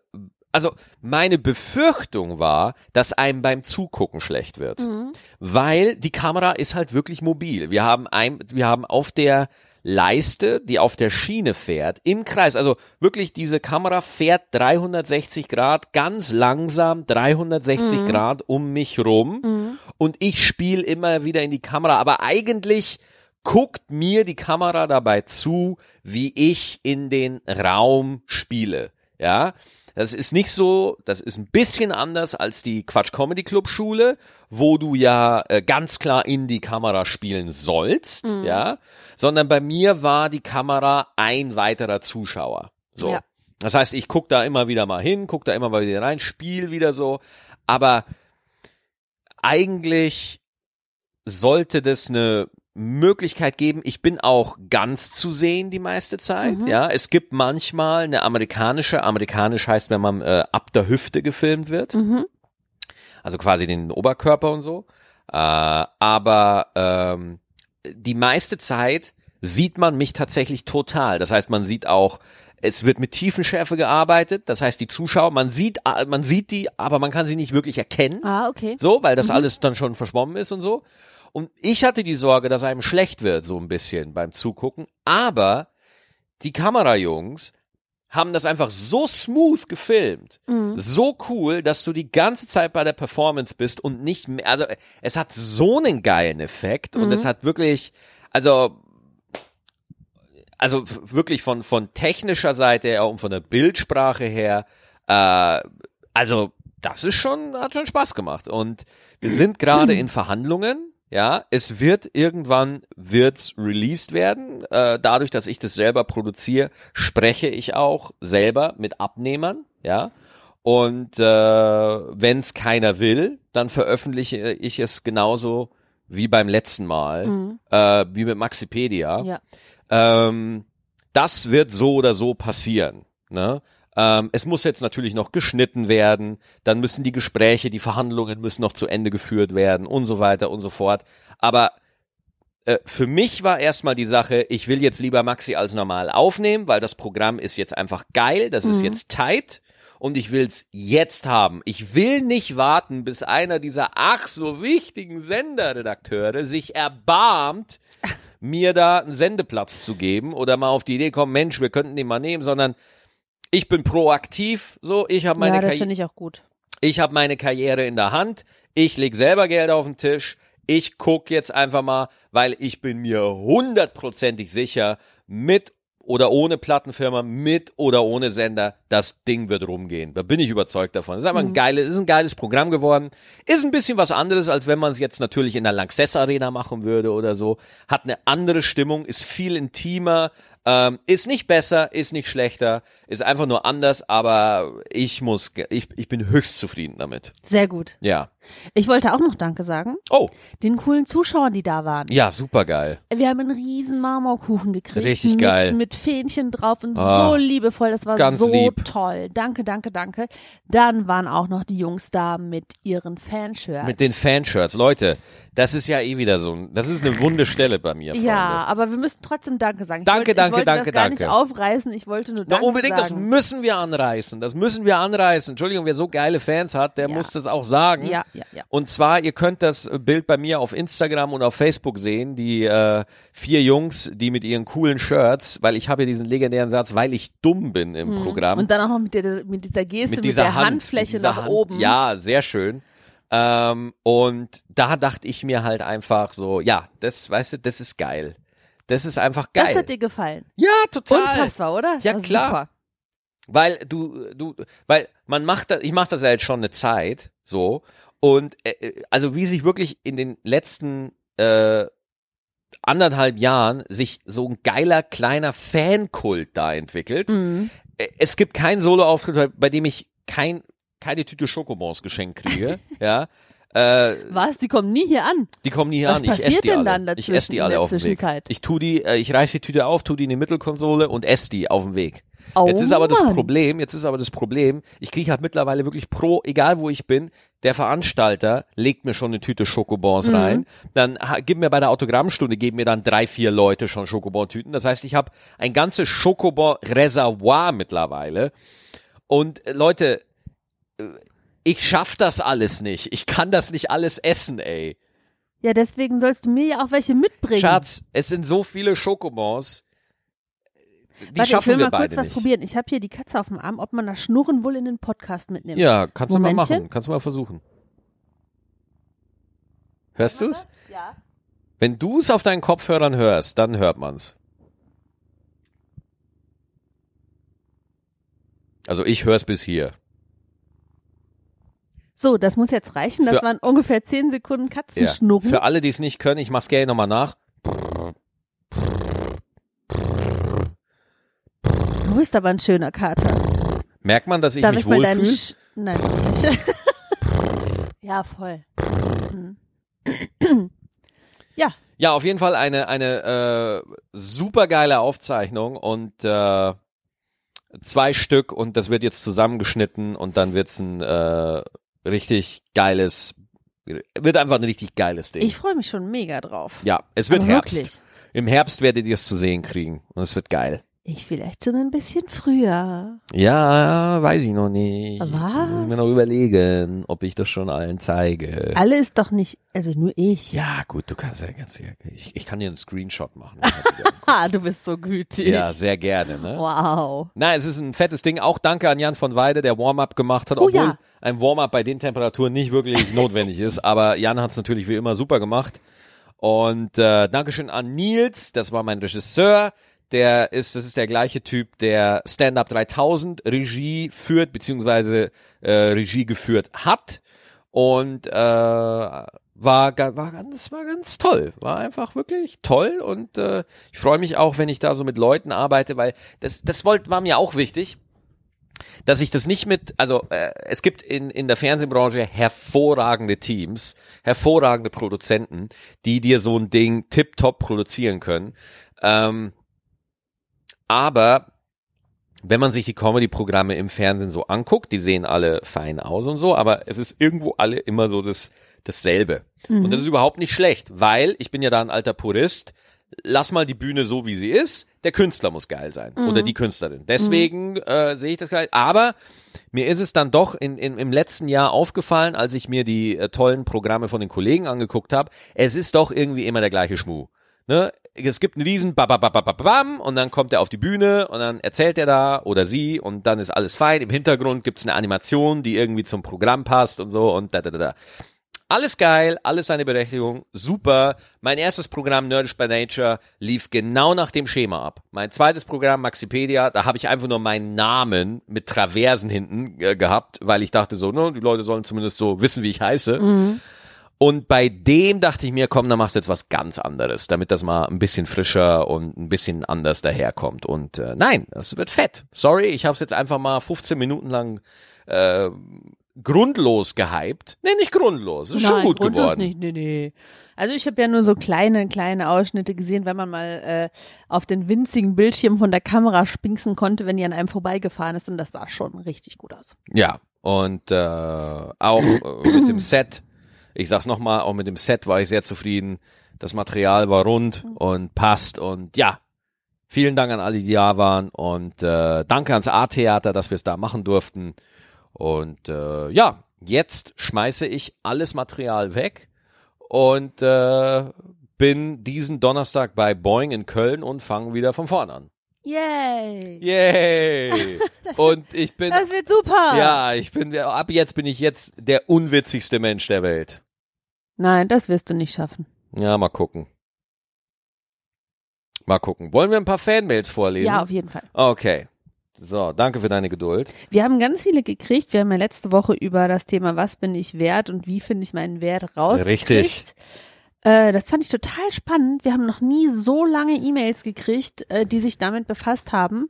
[SPEAKER 1] also meine Befürchtung war, dass einem beim Zugucken schlecht wird. Mhm. Weil die Kamera ist halt wirklich mobil. Wir haben ein, wir haben auf der Leiste, die auf der Schiene fährt, im Kreis. Also wirklich, diese Kamera fährt 360 Grad, ganz langsam 360 mhm. Grad um mich rum. Mhm. Und ich spiele immer wieder in die Kamera. Aber eigentlich guckt mir die Kamera dabei zu, wie ich in den Raum spiele. Ja. Das ist nicht so, das ist ein bisschen anders als die Quatsch Comedy Club Schule, wo du ja äh, ganz klar in die Kamera spielen sollst, mhm. ja, sondern bei mir war die Kamera ein weiterer Zuschauer. So. Ja. Das heißt, ich guck da immer wieder mal hin, guck da immer mal wieder rein, spiel wieder so, aber eigentlich sollte das eine Möglichkeit geben. Ich bin auch ganz zu sehen die meiste Zeit. Mhm. Ja, es gibt manchmal eine amerikanische. Amerikanisch heißt, wenn man äh, ab der Hüfte gefilmt wird, mhm. also quasi den Oberkörper und so. Äh, aber ähm, die meiste Zeit sieht man mich tatsächlich total. Das heißt, man sieht auch es wird mit Tiefenschärfe gearbeitet, das heißt die Zuschauer, man sieht, äh, man sieht die, aber man kann sie nicht wirklich erkennen.
[SPEAKER 2] Ah, okay.
[SPEAKER 1] So, weil das mhm. alles dann schon verschwommen ist und so. Und ich hatte die Sorge, dass einem schlecht wird, so ein bisschen beim Zugucken. Aber die Kamerajungs haben das einfach so smooth gefilmt, mhm. so cool, dass du die ganze Zeit bei der Performance bist und nicht mehr, also es hat so einen geilen Effekt mhm. und es hat wirklich, also also wirklich von von technischer Seite her und von der Bildsprache her, äh, also das ist schon hat schon Spaß gemacht und wir sind gerade in Verhandlungen ja, es wird irgendwann wird's released werden. Äh, dadurch, dass ich das selber produziere, spreche ich auch selber mit Abnehmern. Ja, und äh, wenn es keiner will, dann veröffentliche ich es genauso wie beim letzten Mal, mhm. äh, wie mit Maxipedia. Ja. Ähm, das wird so oder so passieren. Ne? Ähm, es muss jetzt natürlich noch geschnitten werden, dann müssen die Gespräche, die Verhandlungen müssen noch zu Ende geführt werden und so weiter und so fort. Aber äh, für mich war erstmal die Sache, ich will jetzt lieber Maxi als normal aufnehmen, weil das Programm ist jetzt einfach geil, das ist jetzt tight und ich will's jetzt haben. Ich will nicht warten, bis einer dieser ach so wichtigen Senderredakteure sich erbarmt, mir da einen Sendeplatz zu geben oder mal auf die Idee kommen, Mensch, wir könnten den mal nehmen, sondern ich bin proaktiv, so, ich habe meine
[SPEAKER 2] ja, das
[SPEAKER 1] Karriere
[SPEAKER 2] finde ich auch gut.
[SPEAKER 1] ich habe meine Karriere in der Hand, ich leg selber Geld auf den Tisch, ich guck jetzt einfach mal, weil ich bin mir hundertprozentig sicher, mit oder ohne Plattenfirma, mit oder ohne Sender, das Ding wird rumgehen. Da bin ich überzeugt davon. Das ist einfach ein geiles, ist ein geiles Programm geworden. Ist ein bisschen was anderes, als wenn man es jetzt natürlich in der Lanxess Arena machen würde oder so. Hat eine andere Stimmung, ist viel intimer, ähm, ist nicht besser, ist nicht schlechter, ist einfach nur anders, aber ich muss, ich, ich bin höchst zufrieden damit.
[SPEAKER 2] Sehr gut.
[SPEAKER 1] Ja.
[SPEAKER 2] Ich wollte auch noch Danke sagen.
[SPEAKER 1] Oh,
[SPEAKER 2] Den coolen Zuschauern, die da waren.
[SPEAKER 1] ja, super geil.
[SPEAKER 2] Wir haben einen riesen Marmorkuchen gekriegt.
[SPEAKER 1] Richtig
[SPEAKER 2] mit,
[SPEAKER 1] geil.
[SPEAKER 2] Mit Fähnchen drauf und
[SPEAKER 1] Ah,
[SPEAKER 2] so liebevoll. Das war so
[SPEAKER 1] lieb.
[SPEAKER 2] toll. Danke, danke, danke. Dann waren auch noch die Jungs da mit ihren Fanshirts.
[SPEAKER 1] Mit den Fanshirts. Leute, das ist ja eh wieder so, ein- das ist eine wunde Stelle bei mir, Freunde.
[SPEAKER 2] ja, aber wir müssen trotzdem Danke sagen. Ich
[SPEAKER 1] Danke,
[SPEAKER 2] wollte,
[SPEAKER 1] danke,
[SPEAKER 2] ich wollte
[SPEAKER 1] danke,
[SPEAKER 2] das gar
[SPEAKER 1] danke.
[SPEAKER 2] nicht aufreißen. Ich wollte nur
[SPEAKER 1] Na,
[SPEAKER 2] Danke
[SPEAKER 1] unbedingt, das
[SPEAKER 2] sagen.
[SPEAKER 1] müssen wir anreißen. Das müssen wir anreißen. Entschuldigung, wer so geile Fans hat, der
[SPEAKER 2] Ja.
[SPEAKER 1] muss das auch sagen.
[SPEAKER 2] Ja, ja, ja.
[SPEAKER 1] Und zwar, ihr könnt das Bild bei mir auf Instagram und auf Facebook sehen, die äh, vier Jungs, die mit ihren coolen Shirts, weil ich habe ja diesen legendären Satz, weil ich dumm bin im Programm.
[SPEAKER 2] Mhm. Und dann auch noch mit, der, mit dieser Geste, mit,
[SPEAKER 1] dieser
[SPEAKER 2] der
[SPEAKER 1] Hand,
[SPEAKER 2] Handfläche
[SPEAKER 1] dieser
[SPEAKER 2] nach
[SPEAKER 1] Hand.
[SPEAKER 2] oben.
[SPEAKER 1] Ja, sehr schön. Ähm, und da dachte ich mir halt einfach so, ja, das, weißt du, das ist geil. Das ist einfach geil.
[SPEAKER 2] Das hat dir gefallen.
[SPEAKER 1] ja, total.
[SPEAKER 2] Unfassbar, oder? Das
[SPEAKER 1] Ja, klar.
[SPEAKER 2] Super.
[SPEAKER 1] Weil du, du, weil man macht das, ich mache das ja jetzt schon eine Zeit, so. Und äh, äh, also wie sich wirklich in den letzten äh, anderthalb Jahren sich so ein geiler kleiner Fankult da entwickelt.
[SPEAKER 2] Mhm.
[SPEAKER 1] Äh, Es gibt keinen Solo-Auftritt, bei- dem ich kein, keine Tüte Schokobons geschenkt kriege. ja. Äh,
[SPEAKER 2] Was? Die kommen nie hier an.
[SPEAKER 1] die kommen nie hier
[SPEAKER 2] Was
[SPEAKER 1] an. Ich
[SPEAKER 2] passiert
[SPEAKER 1] esse die
[SPEAKER 2] denn
[SPEAKER 1] alle.
[SPEAKER 2] dann
[SPEAKER 1] ich esse die alle
[SPEAKER 2] der
[SPEAKER 1] auf dem Weg. Ich tu die, äh, ich reiß die Tüte auf, tu die in die Mittelkonsole und esse die auf dem Weg.
[SPEAKER 2] Oh,
[SPEAKER 1] Jetzt ist aber das. Problem, jetzt ist aber das Problem, ich kriege halt mittlerweile wirklich pro, egal wo ich bin, der Veranstalter legt mir schon eine Tüte Schokobons
[SPEAKER 2] Mhm.
[SPEAKER 1] rein, dann ha, gibt mir bei der Autogrammstunde, geben mir dann drei, vier Leute schon Schokobon-Tüten. Das heißt, ich habe ein ganzes Schokobon-Reservoir mittlerweile. Und äh, Leute, äh, ich schaff das alles nicht. Ich kann das nicht alles essen, ey.
[SPEAKER 2] Ja, deswegen sollst du mir ja auch welche mitbringen.
[SPEAKER 1] Schatz, es sind so viele Schokobons. Die
[SPEAKER 2] Warte, ich will
[SPEAKER 1] wir
[SPEAKER 2] mal kurz was
[SPEAKER 1] nicht.
[SPEAKER 2] probieren. Ich habe hier die Katze auf dem Arm, ob man das Schnurren wohl in den Podcast mitnimmt.
[SPEAKER 1] Ja, kannst du mal
[SPEAKER 2] Momentchen.
[SPEAKER 1] machen. Kannst du mal versuchen. Hörst du's?
[SPEAKER 2] Ja.
[SPEAKER 1] Wenn du es auf deinen Kopfhörern hörst, dann hört man's. Also ich hör's bis hier.
[SPEAKER 2] So, das muss jetzt reichen. Das
[SPEAKER 1] Für-
[SPEAKER 2] waren ungefähr zehn Sekunden
[SPEAKER 1] Ja.
[SPEAKER 2] Katzenschnurren.
[SPEAKER 1] Für alle, die es nicht können, ich mach's gerne nochmal nach.
[SPEAKER 2] Du bist aber ein schöner Kater.
[SPEAKER 1] Merkt man, dass ich
[SPEAKER 2] Darf
[SPEAKER 1] mich
[SPEAKER 2] ich mal
[SPEAKER 1] wohlfühle?
[SPEAKER 2] Sch Nein, nicht. ja, voll. Mhm. ja,
[SPEAKER 1] Ja, auf jeden Fall eine, eine äh, super geile Aufzeichnung und äh, zwei Stück und das wird jetzt zusammengeschnitten und dann wird's ein äh, richtig geiles, wird einfach ein richtig geiles Ding.
[SPEAKER 2] ich freue mich schon mega drauf.
[SPEAKER 1] ja, es wird
[SPEAKER 2] Aber
[SPEAKER 1] Herbst.
[SPEAKER 2] wirklich.
[SPEAKER 1] Im Herbst werdet ihr es zu sehen kriegen und es wird geil.
[SPEAKER 2] Ich vielleicht schon ein bisschen früher.
[SPEAKER 1] Ja, weiß ich noch nicht.
[SPEAKER 2] Was?
[SPEAKER 1] Muss mir noch überlegen, ob ich das schon allen zeige.
[SPEAKER 2] Alle ist doch nicht, also nur ich.
[SPEAKER 1] Ja, gut, du kannst ja ganz, ich, ich kann dir einen Screenshot machen.
[SPEAKER 2] Ah, du bist so gütig.
[SPEAKER 1] Ja, sehr gerne, ne?
[SPEAKER 2] Wow.
[SPEAKER 1] Nein, es ist ein fettes Ding. Auch danke an Jan von Weide, der Warm-up gemacht hat,
[SPEAKER 2] Oh
[SPEAKER 1] obwohl
[SPEAKER 2] ja.
[SPEAKER 1] ein Warm-up bei den Temperaturen nicht wirklich notwendig ist. Aber Jan hat es natürlich wie immer super gemacht. Und äh, Dankeschön an Nils, das war mein Regisseur. Der ist, das ist der gleiche Typ, der Stand-Up 3000 Regie führt, beziehungsweise äh, Regie geführt hat. Und äh, war, war ganz, war ganz toll. War einfach wirklich toll. Und äh, ich freue mich auch, wenn ich da so mit Leuten arbeite, weil das, das wollt, war mir auch wichtig dass ich das nicht mit, also äh, es gibt in, in der Fernsehbranche hervorragende Teams, hervorragende Produzenten, die dir so ein Ding tipptopp produzieren können. Ähm, aber wenn man sich die Comedy-Programme im Fernsehen so anguckt, die sehen alle fein aus und so, aber es ist irgendwo alle immer so das, dasselbe. Und das ist überhaupt nicht schlecht, weil ich bin ja da ein alter Purist. Lass mal die Bühne so, wie sie ist. Der Künstler muss geil sein oder die Künstlerin. Deswegen äh, sehe ich das geil. Aber mir ist es dann doch in, in, im letzten Jahr aufgefallen, als ich mir die äh, tollen Programme von den Kollegen angeguckt habe. Es ist doch irgendwie immer der gleiche Schmuh. Ne? Es gibt einen riesen Bababababam und dann kommt er auf die Bühne und dann erzählt er da oder sie und dann ist alles fein. Im Hintergrund gibt's eine Animation, die irgendwie zum Programm passt und so und da da da da. Alles geil, alles seine Berechtigung, super. Mein erstes Programm Nerdish by Nature lief genau nach dem Schema ab. Mein zweites Programm Maxipedia, da habe ich einfach nur meinen Namen mit Traversen hinten äh, gehabt, weil ich dachte so, ne, die Leute sollen zumindest so wissen, wie ich heiße. Und bei dem dachte ich mir, komm, dann machst du jetzt was ganz anderes, damit das mal ein bisschen frischer und ein bisschen anders daherkommt. Und äh, nein, das wird fett. Sorry, ich habe es jetzt einfach mal 15 Minuten lang äh, grundlos gehypt. Nee, nicht grundlos. Ist schon
[SPEAKER 2] Nein,
[SPEAKER 1] gut
[SPEAKER 2] grundlos
[SPEAKER 1] geworden.
[SPEAKER 2] nicht, nee, nee. Also ich habe ja nur so kleine, kleine Ausschnitte gesehen, wenn man mal äh, auf den winzigen Bildschirm von der Kamera spinksen konnte, wenn die an einem vorbeigefahren ist und das sah schon richtig gut aus.
[SPEAKER 1] Ja, und äh, auch äh, mit dem Set, ich sag's nochmal, auch mit dem Set war ich sehr zufrieden. Das Material war rund und passt und ja, vielen Dank an alle, die da waren und äh, danke ans A-Theater, dass wir es da machen durften. Und äh, ja, jetzt schmeiße ich alles Material weg und äh, bin diesen Donnerstag bei Boeing in Köln und fange wieder von vorne an.
[SPEAKER 2] Yay!
[SPEAKER 1] Yay! und ich bin
[SPEAKER 2] Das wird super!
[SPEAKER 1] ja, ich bin ab jetzt bin ich jetzt der unwitzigste Mensch der Welt.
[SPEAKER 2] Nein, das wirst du nicht schaffen.
[SPEAKER 1] Ja, mal gucken. Mal gucken. Wollen wir ein paar Fanmails vorlesen?
[SPEAKER 2] Ja, auf jeden Fall.
[SPEAKER 1] Okay. So, danke für deine Geduld.
[SPEAKER 2] Wir haben ganz viele gekriegt. Wir haben ja letzte Woche über das Thema, was bin ich wert und wie finde ich meinen Wert rausgekriegt.
[SPEAKER 1] Richtig.
[SPEAKER 2] Äh, das fand ich total spannend. Wir haben noch nie so lange E-Mails gekriegt, äh, die sich damit befasst haben.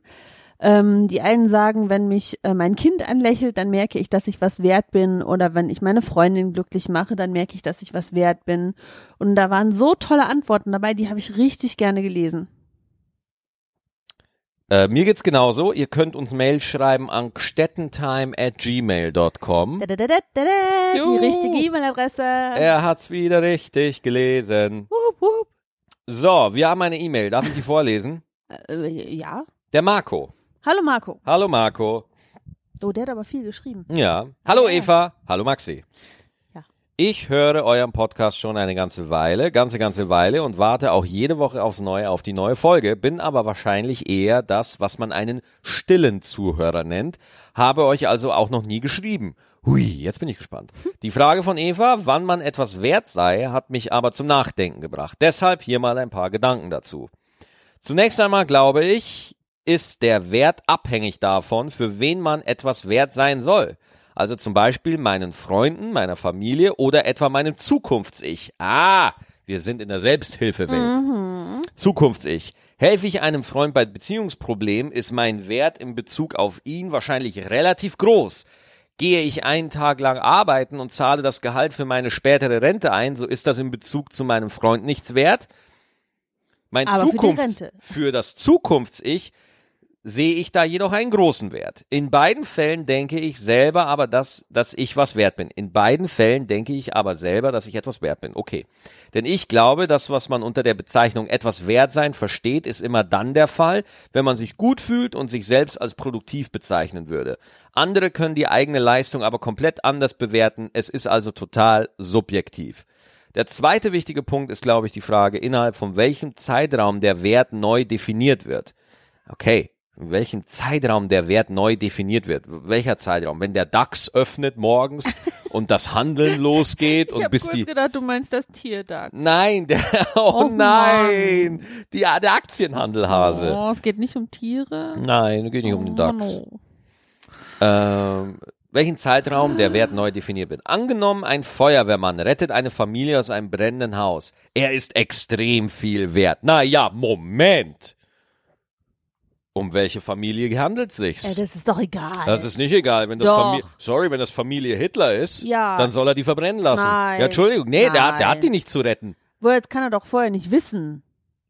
[SPEAKER 2] Ähm, die einen sagen, wenn mich äh, mein Kind anlächelt, dann merke ich, dass ich was wert bin. Oder wenn ich meine Freundin glücklich mache, dann merke ich, dass ich was wert bin. Und da waren so tolle Antworten dabei, die habe ich richtig gerne gelesen.
[SPEAKER 1] Äh, mir geht's genauso. Ihr könnt uns Mail schreiben an gstettentime at gmail.com.
[SPEAKER 2] Da, da, da, da, da, da,
[SPEAKER 1] Juhu.
[SPEAKER 2] die richtige E-Mail-Adresse.
[SPEAKER 1] Er hat's wieder richtig gelesen.
[SPEAKER 2] Wup, wup.
[SPEAKER 1] So, wir haben eine E-Mail. Darf ich die vorlesen?
[SPEAKER 2] Äh, ja.
[SPEAKER 1] Der Marco.
[SPEAKER 2] Hallo Marco.
[SPEAKER 1] Hallo Marco.
[SPEAKER 2] Oh, der hat aber viel geschrieben.
[SPEAKER 1] Ja. Hallo. Eva. Hallo Maxi. Ich höre euren Podcast schon eine ganze Weile, ganze, ganze Weile und warte auch jede Woche aufs Neue auf die neue Folge, bin aber wahrscheinlich eher das, was man einen stillen Zuhörer nennt, habe euch also auch noch nie geschrieben. Hui, jetzt bin ich gespannt. Die Frage von Eva, wann man etwas wert sei, hat mich aber zum Nachdenken gebracht. Deshalb hier mal ein paar Gedanken dazu. Zunächst einmal glaube ich, ist der Wert abhängig davon, für wen man etwas wert sein soll. Also zum Beispiel meinen Freunden, meiner Familie oder etwa meinem Zukunfts-Ich. Ah, wir sind in der Selbsthilfewelt. Zukunfts-Ich. Helfe ich einem Freund bei Beziehungsproblemen, ist mein Wert in Bezug auf ihn wahrscheinlich relativ groß. Gehe ich einen Tag lang arbeiten und zahle das Gehalt für meine spätere Rente ein, so ist das in Bezug zu meinem Freund nichts wert. Mein
[SPEAKER 2] Aber für
[SPEAKER 1] Zukunft,
[SPEAKER 2] Rente.
[SPEAKER 1] für das Zukunfts-Ich sehe ich da jedoch einen großen Wert. In beiden Fällen denke ich selber aber, dass, dass ich was wert bin. In beiden Fällen denke ich aber selber, dass ich etwas wert bin. Okay. Denn ich glaube, das, was man unter der Bezeichnung etwas wert sein versteht, ist immer dann der Fall, wenn man sich gut fühlt und sich selbst als produktiv bezeichnen würde. Andere können die eigene Leistung aber komplett anders bewerten. Es ist also total subjektiv. Der zweite wichtige Punkt ist, glaube ich, die Frage, innerhalb von welchem Zeitraum der Wert neu definiert wird. Okay, in welchem Zeitraum der Wert neu definiert wird. Welcher Zeitraum? Wenn der DAX öffnet morgens und das Handeln losgeht
[SPEAKER 2] Ich
[SPEAKER 1] und bis
[SPEAKER 2] kurz
[SPEAKER 1] die
[SPEAKER 2] gedacht, du meinst das Tierdax.
[SPEAKER 1] Nein, der oh,
[SPEAKER 2] Oh
[SPEAKER 1] nein, die der Aktienhandelhase.
[SPEAKER 2] Oh, es geht nicht um Tiere.
[SPEAKER 1] Nein, geht nicht um den DAX.
[SPEAKER 2] Oh,
[SPEAKER 1] Ähm, welchen Zeitraum der Wert neu definiert wird. Angenommen, ein Feuerwehrmann rettet eine Familie aus einem brennenden Haus. Er ist extrem viel wert. Na ja, Moment. Um welche Familie handelt sich's?
[SPEAKER 2] das ist doch egal.
[SPEAKER 1] Das ist nicht egal, wenn das
[SPEAKER 2] Doch.
[SPEAKER 1] Familie, sorry, wenn das Familie Hitler ist,
[SPEAKER 2] Ja.
[SPEAKER 1] dann soll er die verbrennen lassen.
[SPEAKER 2] Nein.
[SPEAKER 1] Ja, Entschuldigung, nee, der, hat- der
[SPEAKER 2] Nein.
[SPEAKER 1] hat die nicht zu retten.
[SPEAKER 2] Wo jetzt kann er doch vorher nicht wissen.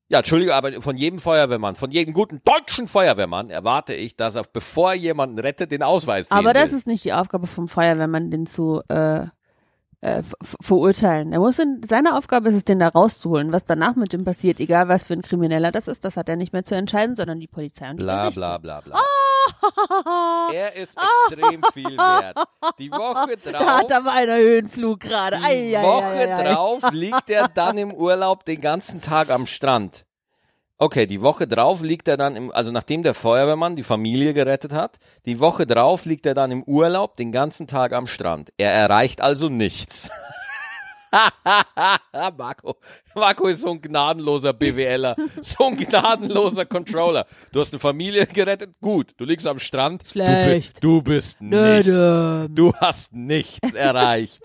[SPEAKER 1] Ja, Entschuldigung, aber von jedem Feuerwehrmann, von jedem guten deutschen Feuerwehrmann erwarte ich, dass er, bevor er jemanden rettet, den Ausweis sehen
[SPEAKER 2] Aber das
[SPEAKER 1] will.
[SPEAKER 2] ist nicht die Aufgabe vom Feuerwehrmann, den zu äh, äh, ver- verurteilen. Er muss in, seine Aufgabe ist es, den da rauszuholen. Was danach mit dem passiert, egal was für ein Krimineller das ist, das hat er nicht mehr zu entscheiden, sondern die Polizei und die
[SPEAKER 1] Bla
[SPEAKER 2] Gerichte.
[SPEAKER 1] bla bla bla. Er ist extrem viel wert. Die Woche
[SPEAKER 2] Da
[SPEAKER 1] drauf.
[SPEAKER 2] hat aber einer Höhenflug gerade.
[SPEAKER 1] Die Woche drauf liegt er dann im Urlaub den ganzen Tag am Strand. Okay, die Woche drauf liegt er dann im, also nachdem der Feuerwehrmann die Familie gerettet hat, die Woche drauf liegt er dann im Urlaub den ganzen Tag am Strand. Er erreicht also nichts. Marco, Marco ist so ein gnadenloser BWLer, so ein gnadenloser Controller. Du hast eine Familie gerettet, gut. Du liegst am Strand,
[SPEAKER 2] Schlecht.
[SPEAKER 1] Du, du bist
[SPEAKER 2] Nö,
[SPEAKER 1] nichts. Du hast nichts erreicht.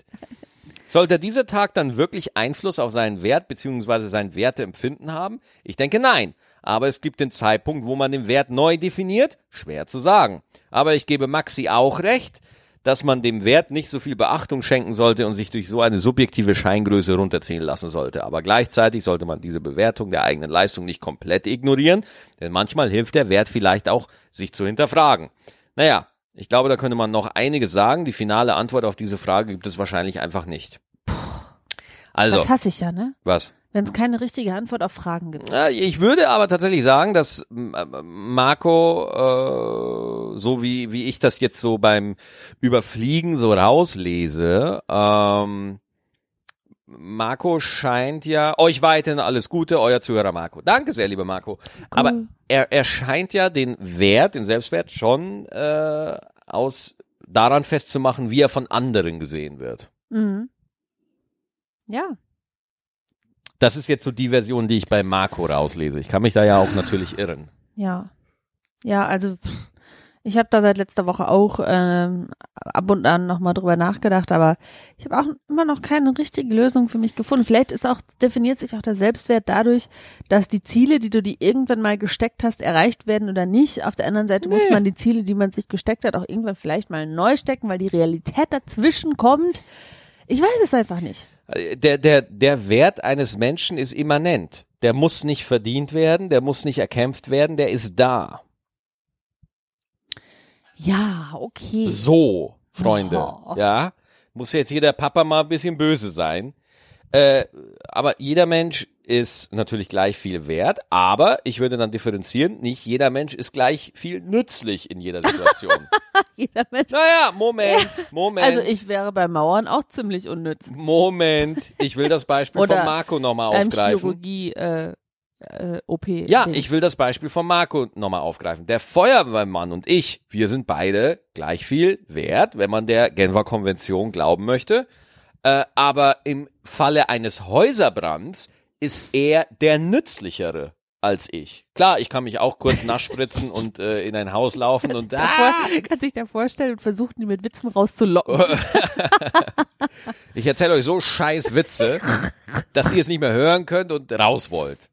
[SPEAKER 1] Sollte dieser Tag dann wirklich Einfluss auf seinen Wert bzw. sein Werteempfinden haben? Ich denke nein. Aber es gibt den Zeitpunkt, wo man den Wert neu definiert? Schwer zu sagen. Aber ich gebe Maxi auch recht, dass man dem Wert nicht so viel Beachtung schenken sollte und sich durch so eine subjektive Scheingröße runterziehen lassen sollte. Aber gleichzeitig sollte man diese Bewertung der eigenen Leistung nicht komplett ignorieren, denn manchmal hilft der Wert vielleicht auch, sich zu hinterfragen. Naja, ich glaube, da könnte man noch einiges sagen. Die finale Antwort auf diese Frage gibt es wahrscheinlich einfach nicht. Also,
[SPEAKER 2] Das hasse ich ja, ne?
[SPEAKER 1] was?
[SPEAKER 2] Wenn es keine richtige Antwort auf Fragen gibt.
[SPEAKER 1] Ich würde aber tatsächlich sagen, dass ähm, Marco, äh, so wie, wie ich das jetzt so beim Überfliegen so rauslese, ähm, Marco scheint ja, euch weiterhin alles Gute, euer Zuhörer Marco. Danke sehr, lieber Marco. Aber er, er scheint ja den Wert, den Selbstwert schon äh, aus daran festzumachen, wie er von anderen gesehen wird.
[SPEAKER 2] Mhm. Ja.
[SPEAKER 1] Das ist jetzt so die Version, die ich bei Marco rauslese. Ich kann mich da ja auch natürlich irren.
[SPEAKER 2] Ja. Ja, also ich habe da seit letzter Woche auch ähm, ab und an nochmal drüber nachgedacht, aber ich habe auch immer noch keine richtige Lösung für mich gefunden. Vielleicht ist auch, definiert sich auch der Selbstwert dadurch, dass die Ziele, die du dir irgendwann mal gesteckt hast, erreicht werden oder nicht. Auf der anderen Seite muss
[SPEAKER 1] Nee.
[SPEAKER 2] man die Ziele, die man sich gesteckt hat, auch irgendwann vielleicht mal neu stecken, weil die Realität dazwischen kommt. Ich weiß es einfach nicht.
[SPEAKER 1] Der, der, der Wert eines Menschen ist immanent. Der muss nicht verdient werden, der muss nicht erkämpft werden, der ist da.
[SPEAKER 2] Ja, okay.
[SPEAKER 1] So, Freunde.
[SPEAKER 2] Oh.
[SPEAKER 1] Ja. Muss jetzt jeder Papa mal ein bisschen böse sein. Äh, aber jeder Mensch ist natürlich gleich viel wert, aber ich würde dann differenzieren, nicht jeder Mensch ist gleich viel nützlich in jeder Situation.
[SPEAKER 2] Jeder Mensch.
[SPEAKER 1] naja, Moment, Moment.
[SPEAKER 2] Also ich wäre bei Mauern auch ziemlich unnütz.
[SPEAKER 1] Moment, ich will das Beispiel von Marco nochmal aufgreifen.
[SPEAKER 2] Chirurgie äh, äh, OP.
[SPEAKER 1] Ja,
[SPEAKER 2] Dings.
[SPEAKER 1] ich will das Beispiel von Marco nochmal aufgreifen. Der Feuerwehrmann und ich, wir sind beide gleich viel wert, wenn man der Genfer Konvention glauben möchte. Äh, aber im Falle eines Häuserbrands ist er der nützlichere als ich. Klar, ich kann mich auch kurz nachspritzen und äh, in ein Haus laufen und
[SPEAKER 2] Davor,
[SPEAKER 1] ah,
[SPEAKER 2] Kannst dich da vorstellen und versuchen, die mit Witzen rauszulocken.
[SPEAKER 1] ich erzähle euch so scheiß Witze, dass ihr es nicht mehr hören könnt und raus wollt.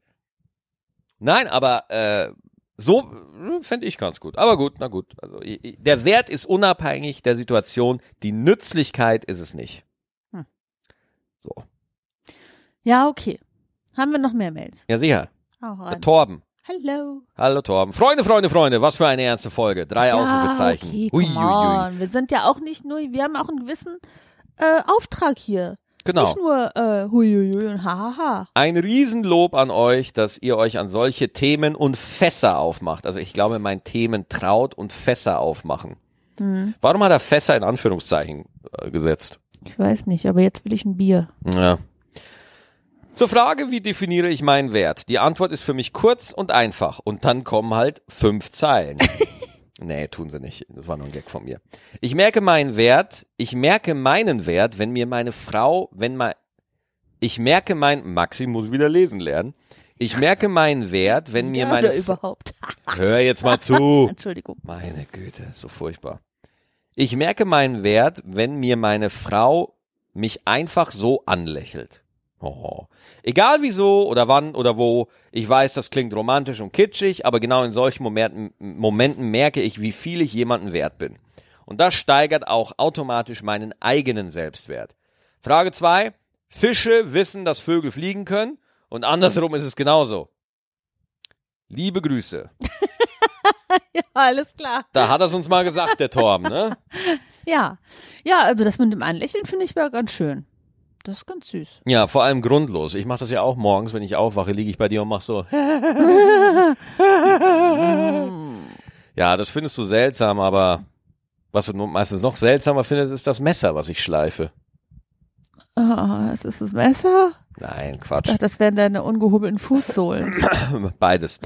[SPEAKER 1] Nein, aber äh, so äh, fände ich ganz gut. Aber gut, na gut. Also der Wert ist unabhängig der Situation. Die Nützlichkeit ist es nicht.
[SPEAKER 2] Hm.
[SPEAKER 1] So.
[SPEAKER 2] Ja, okay. Haben wir noch mehr Mails?
[SPEAKER 1] Ja, sicher. Der. Torben.
[SPEAKER 2] Hallo.
[SPEAKER 1] Hallo Torben. Freunde, Freunde, Freunde, was für eine ernste Folge. Drei
[SPEAKER 2] Ja,
[SPEAKER 1] Ausrufezeichen.
[SPEAKER 2] okay,
[SPEAKER 1] Ui, ui, ui.
[SPEAKER 2] Wir sind ja auch nicht nur, wir haben auch einen gewissen äh, Auftrag hier.
[SPEAKER 1] Genau.
[SPEAKER 2] Nicht nur äh, huiuiui und hahaha.
[SPEAKER 1] Ein Riesenlob an euch, dass ihr euch an solche Themen und Fässer aufmacht. Also ich glaube, mein Themen traut und Fässer aufmachen.
[SPEAKER 2] Hm.
[SPEAKER 1] Warum hat er Fässer in Anführungszeichen äh, gesetzt?
[SPEAKER 2] Ich weiß nicht, aber jetzt will ich ein Bier.
[SPEAKER 1] Ja. Zur Frage, wie definiere ich meinen Wert? Die Antwort ist für mich kurz und einfach. Und dann kommen halt fünf Zeilen. nee, tun sie nicht. Das war nur ein Gag von mir. Ich merke meinen Wert, ich merke meinen Wert, wenn mir meine Frau, wenn mal, ich merke mein, Maxi muss wieder lesen lernen. Ich merke meinen Wert, wenn mir
[SPEAKER 2] ja,
[SPEAKER 1] meine,
[SPEAKER 2] oder überhaupt.
[SPEAKER 1] hör jetzt mal zu.
[SPEAKER 2] Entschuldigung.
[SPEAKER 1] Meine Güte, so furchtbar. Ich merke meinen Wert, wenn mir meine Frau mich einfach so anlächelt. Oh. Egal wieso oder wann oder wo, ich weiß, das klingt romantisch und kitschig, aber genau in solchen Momenten, Momenten merke ich, wie viel ich jemanden wert bin. Und das steigert auch automatisch meinen eigenen Selbstwert. Frage zwei: Fische wissen, dass Vögel fliegen können und andersrum ist es genauso. Liebe Grüße.
[SPEAKER 2] Ja, alles klar.
[SPEAKER 1] Da hat er es uns mal gesagt, der Torben, ne?
[SPEAKER 2] Ja. Ja, also das mit dem Anlächeln finde ich war ganz schön. Das ist ganz süß.
[SPEAKER 1] Ja, vor allem grundlos. Ich mache das ja auch morgens, wenn ich aufwache, liege ich bei dir und mach so. ja, das findest du seltsam, aber was du meistens noch seltsamer findest, ist das Messer, was ich schleife.
[SPEAKER 2] Oh, ist das das Messer?
[SPEAKER 1] Nein,
[SPEAKER 2] Ich
[SPEAKER 1] Quatsch.
[SPEAKER 2] dachte, das wären deine ungehobelten Fußsohlen.
[SPEAKER 1] Beides.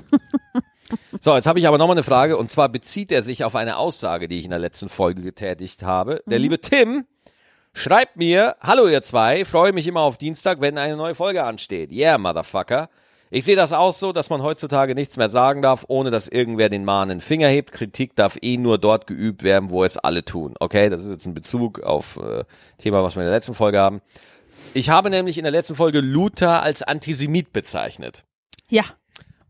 [SPEAKER 1] So, jetzt habe ich aber nochmal eine Frage und zwar bezieht er sich auf eine Aussage, die ich in der letzten Folge getätigt habe. Der liebe Tim schreibt mir, hallo ihr zwei, freue mich immer auf Dienstag, wenn eine neue Folge ansteht. Yeah, Motherfucker. Ich sehe das auch so, dass man heutzutage nichts mehr sagen darf, ohne dass irgendwer den mahnenden Finger hebt. Kritik darf eh nur dort geübt werden, wo es alle tun. Okay, das ist jetzt ein Bezug auf äh, Thema, was wir in der letzten Folge haben. Ich habe nämlich in der letzten Folge Luther als Antisemit bezeichnet.
[SPEAKER 2] Ja.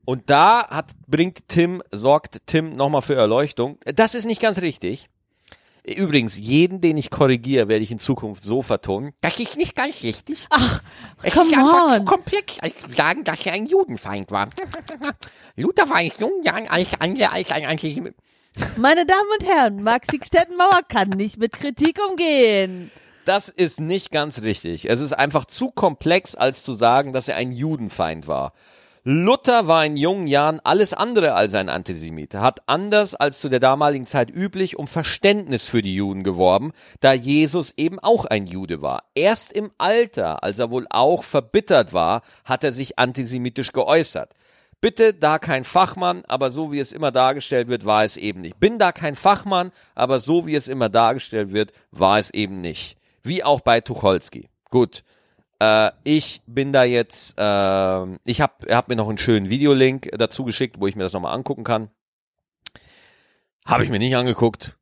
[SPEAKER 1] Und da hat, bringt Tim, sorgt Tim nochmal für Erleuchtung. Das ist nicht ganz richtig. Übrigens, jeden, den ich korrigiere, werde ich in Zukunft so vertonen.
[SPEAKER 3] Das ist nicht ganz richtig.
[SPEAKER 2] Ach,
[SPEAKER 3] Es
[SPEAKER 2] come
[SPEAKER 3] ist einfach
[SPEAKER 2] on.
[SPEAKER 3] zu komplex, als zu sagen, dass er ein Judenfeind war. Luther war in jungen Jahren alles andere als ein Antisemit.
[SPEAKER 2] Meine Damen und Herren, Maxi Stettenmauer kann nicht mit Kritik umgehen.
[SPEAKER 1] Das ist nicht ganz richtig. Es ist einfach zu komplex, als zu sagen, dass er ein Judenfeind war. Luther war in jungen Jahren alles andere als ein Antisemit, hat anders als zu der damaligen Zeit üblich um Verständnis für die Juden geworben, da Jesus eben auch ein Jude war. Erst im Alter, als er wohl auch verbittert war, hat er sich antisemitisch geäußert. Bitte da kein Fachmann, aber so wie es immer dargestellt wird, war es eben nicht. Bin da kein Fachmann, aber so wie es immer dargestellt wird, war es eben nicht. Wie auch bei Tucholsky. Gut. Äh, ich bin da jetzt, äh, ich habe hab mir noch einen schönen Videolink dazu geschickt, wo ich mir das nochmal angucken kann. Habe ich mir nicht angeguckt,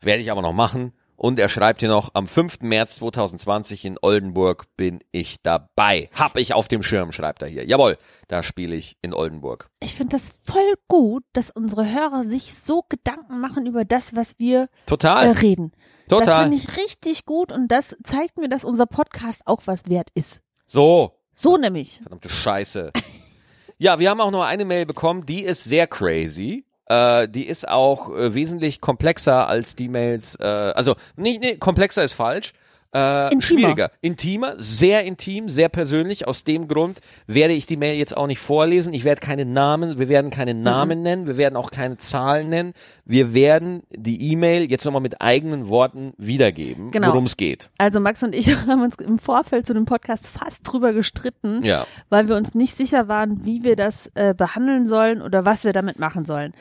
[SPEAKER 1] werde ich aber noch machen. Und er schreibt hier noch, am 5. März 2020 in Oldenburg bin ich dabei. Hab ich auf dem Schirm, schreibt er hier. Jawohl, da spiele ich in Oldenburg.
[SPEAKER 2] Ich finde das voll gut, dass unsere Hörer sich so Gedanken machen über das, was wir äh,
[SPEAKER 1] Total,
[SPEAKER 2] reden. Das
[SPEAKER 1] total.
[SPEAKER 2] finde ich richtig gut und das zeigt mir, dass unser Podcast auch was wert ist.
[SPEAKER 1] So,
[SPEAKER 2] So nämlich.
[SPEAKER 1] Verdammte Scheiße. ja, wir haben auch noch eine Mail bekommen, die ist sehr crazy. Äh, die ist auch äh, wesentlich komplexer als die Mails, äh, also nicht, nee, komplexer ist falsch. Äh,
[SPEAKER 2] Intimer.
[SPEAKER 1] Schwieriger. Intimer, sehr intim, sehr persönlich. Aus dem Grund werde ich die Mail jetzt auch nicht vorlesen. Ich werde keine Namen, wir werden keine Namen nennen, wir werden auch keine Zahlen nennen. Wir werden die E-Mail jetzt nochmal mit eigenen Worten wiedergeben,
[SPEAKER 2] Genau.
[SPEAKER 1] worum es geht.
[SPEAKER 2] Also Max und ich haben uns im Vorfeld zu dem Podcast fast drüber gestritten,
[SPEAKER 1] Ja.
[SPEAKER 2] weil wir uns nicht sicher waren, wie wir das äh, behandeln sollen oder was wir damit machen sollen.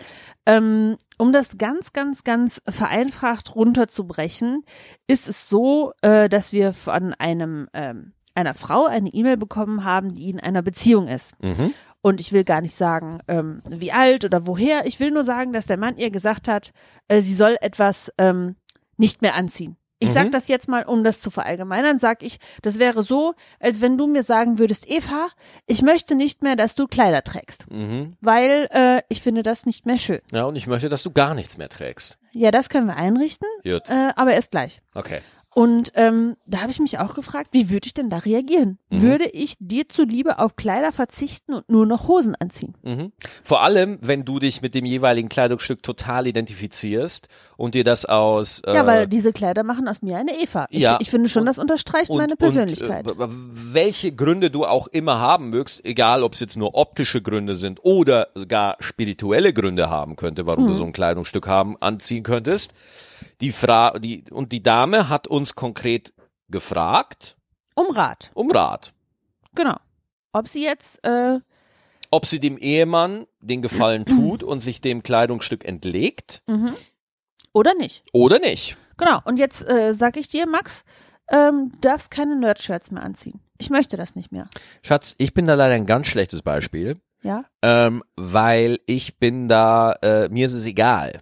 [SPEAKER 2] Ähm, um das ganz, ganz, ganz vereinfacht runterzubrechen, ist es so, äh, dass wir von einem ähm, einer Frau eine E-Mail bekommen haben, die in einer Beziehung ist.
[SPEAKER 1] Mhm.
[SPEAKER 2] Und ich will gar nicht sagen, ähm, wie alt oder woher. Ich will nur sagen, dass der Mann ihr gesagt hat, äh, sie soll etwas ähm, nicht mehr anziehen. Ich sag
[SPEAKER 1] Mhm.
[SPEAKER 2] das jetzt mal, um das zu verallgemeinern, sag ich, das wäre so, als wenn du mir sagen würdest, Eva, ich möchte nicht mehr, dass du Kleider trägst,
[SPEAKER 1] Mhm.
[SPEAKER 2] weil äh, ich finde das nicht mehr schön.
[SPEAKER 1] Ja, und ich möchte, dass du gar nichts mehr trägst.
[SPEAKER 2] Ja, das können wir einrichten,
[SPEAKER 1] Gut.
[SPEAKER 2] äh, aber erst gleich.
[SPEAKER 1] Okay.
[SPEAKER 2] Und ähm, da habe ich mich auch gefragt, wie würde ich denn da reagieren?
[SPEAKER 1] Mhm.
[SPEAKER 2] Würde ich dir zuliebe auf Kleider verzichten und nur noch Hosen anziehen?
[SPEAKER 1] Mhm. Vor allem, wenn du dich mit dem jeweiligen Kleidungsstück total identifizierst und dir das aus äh,
[SPEAKER 2] Ja, weil diese Kleider machen aus mir eine Eva. Ich,
[SPEAKER 1] ja,
[SPEAKER 2] ich finde schon,
[SPEAKER 1] und-
[SPEAKER 2] das unterstreicht
[SPEAKER 1] und,
[SPEAKER 2] meine Persönlichkeit.
[SPEAKER 1] Und, äh, welche Gründe du auch immer haben mögst, egal ob es jetzt nur optische Gründe sind oder gar spirituelle Gründe haben könnte, warum
[SPEAKER 2] Mhm.
[SPEAKER 1] du so ein Kleidungsstück haben anziehen könntest. Die Fra die und die Dame hat uns konkret gefragt
[SPEAKER 2] um Rat,
[SPEAKER 1] um Rat,
[SPEAKER 2] genau. Ob sie jetzt, äh,
[SPEAKER 1] ob sie dem Ehemann den Gefallen tut und sich dem Kleidungsstück entlegt
[SPEAKER 2] mhm. oder nicht.
[SPEAKER 1] oder nicht.
[SPEAKER 2] Genau. Und jetzt äh, sag ich dir, Max, ähm, darfst keine Nerdshirts mehr anziehen. Ich möchte das nicht mehr.
[SPEAKER 1] Schatz, ich bin da leider ein ganz schlechtes Beispiel.
[SPEAKER 2] Ja?
[SPEAKER 1] ähm, weil ich bin da, äh, mir ist es egal.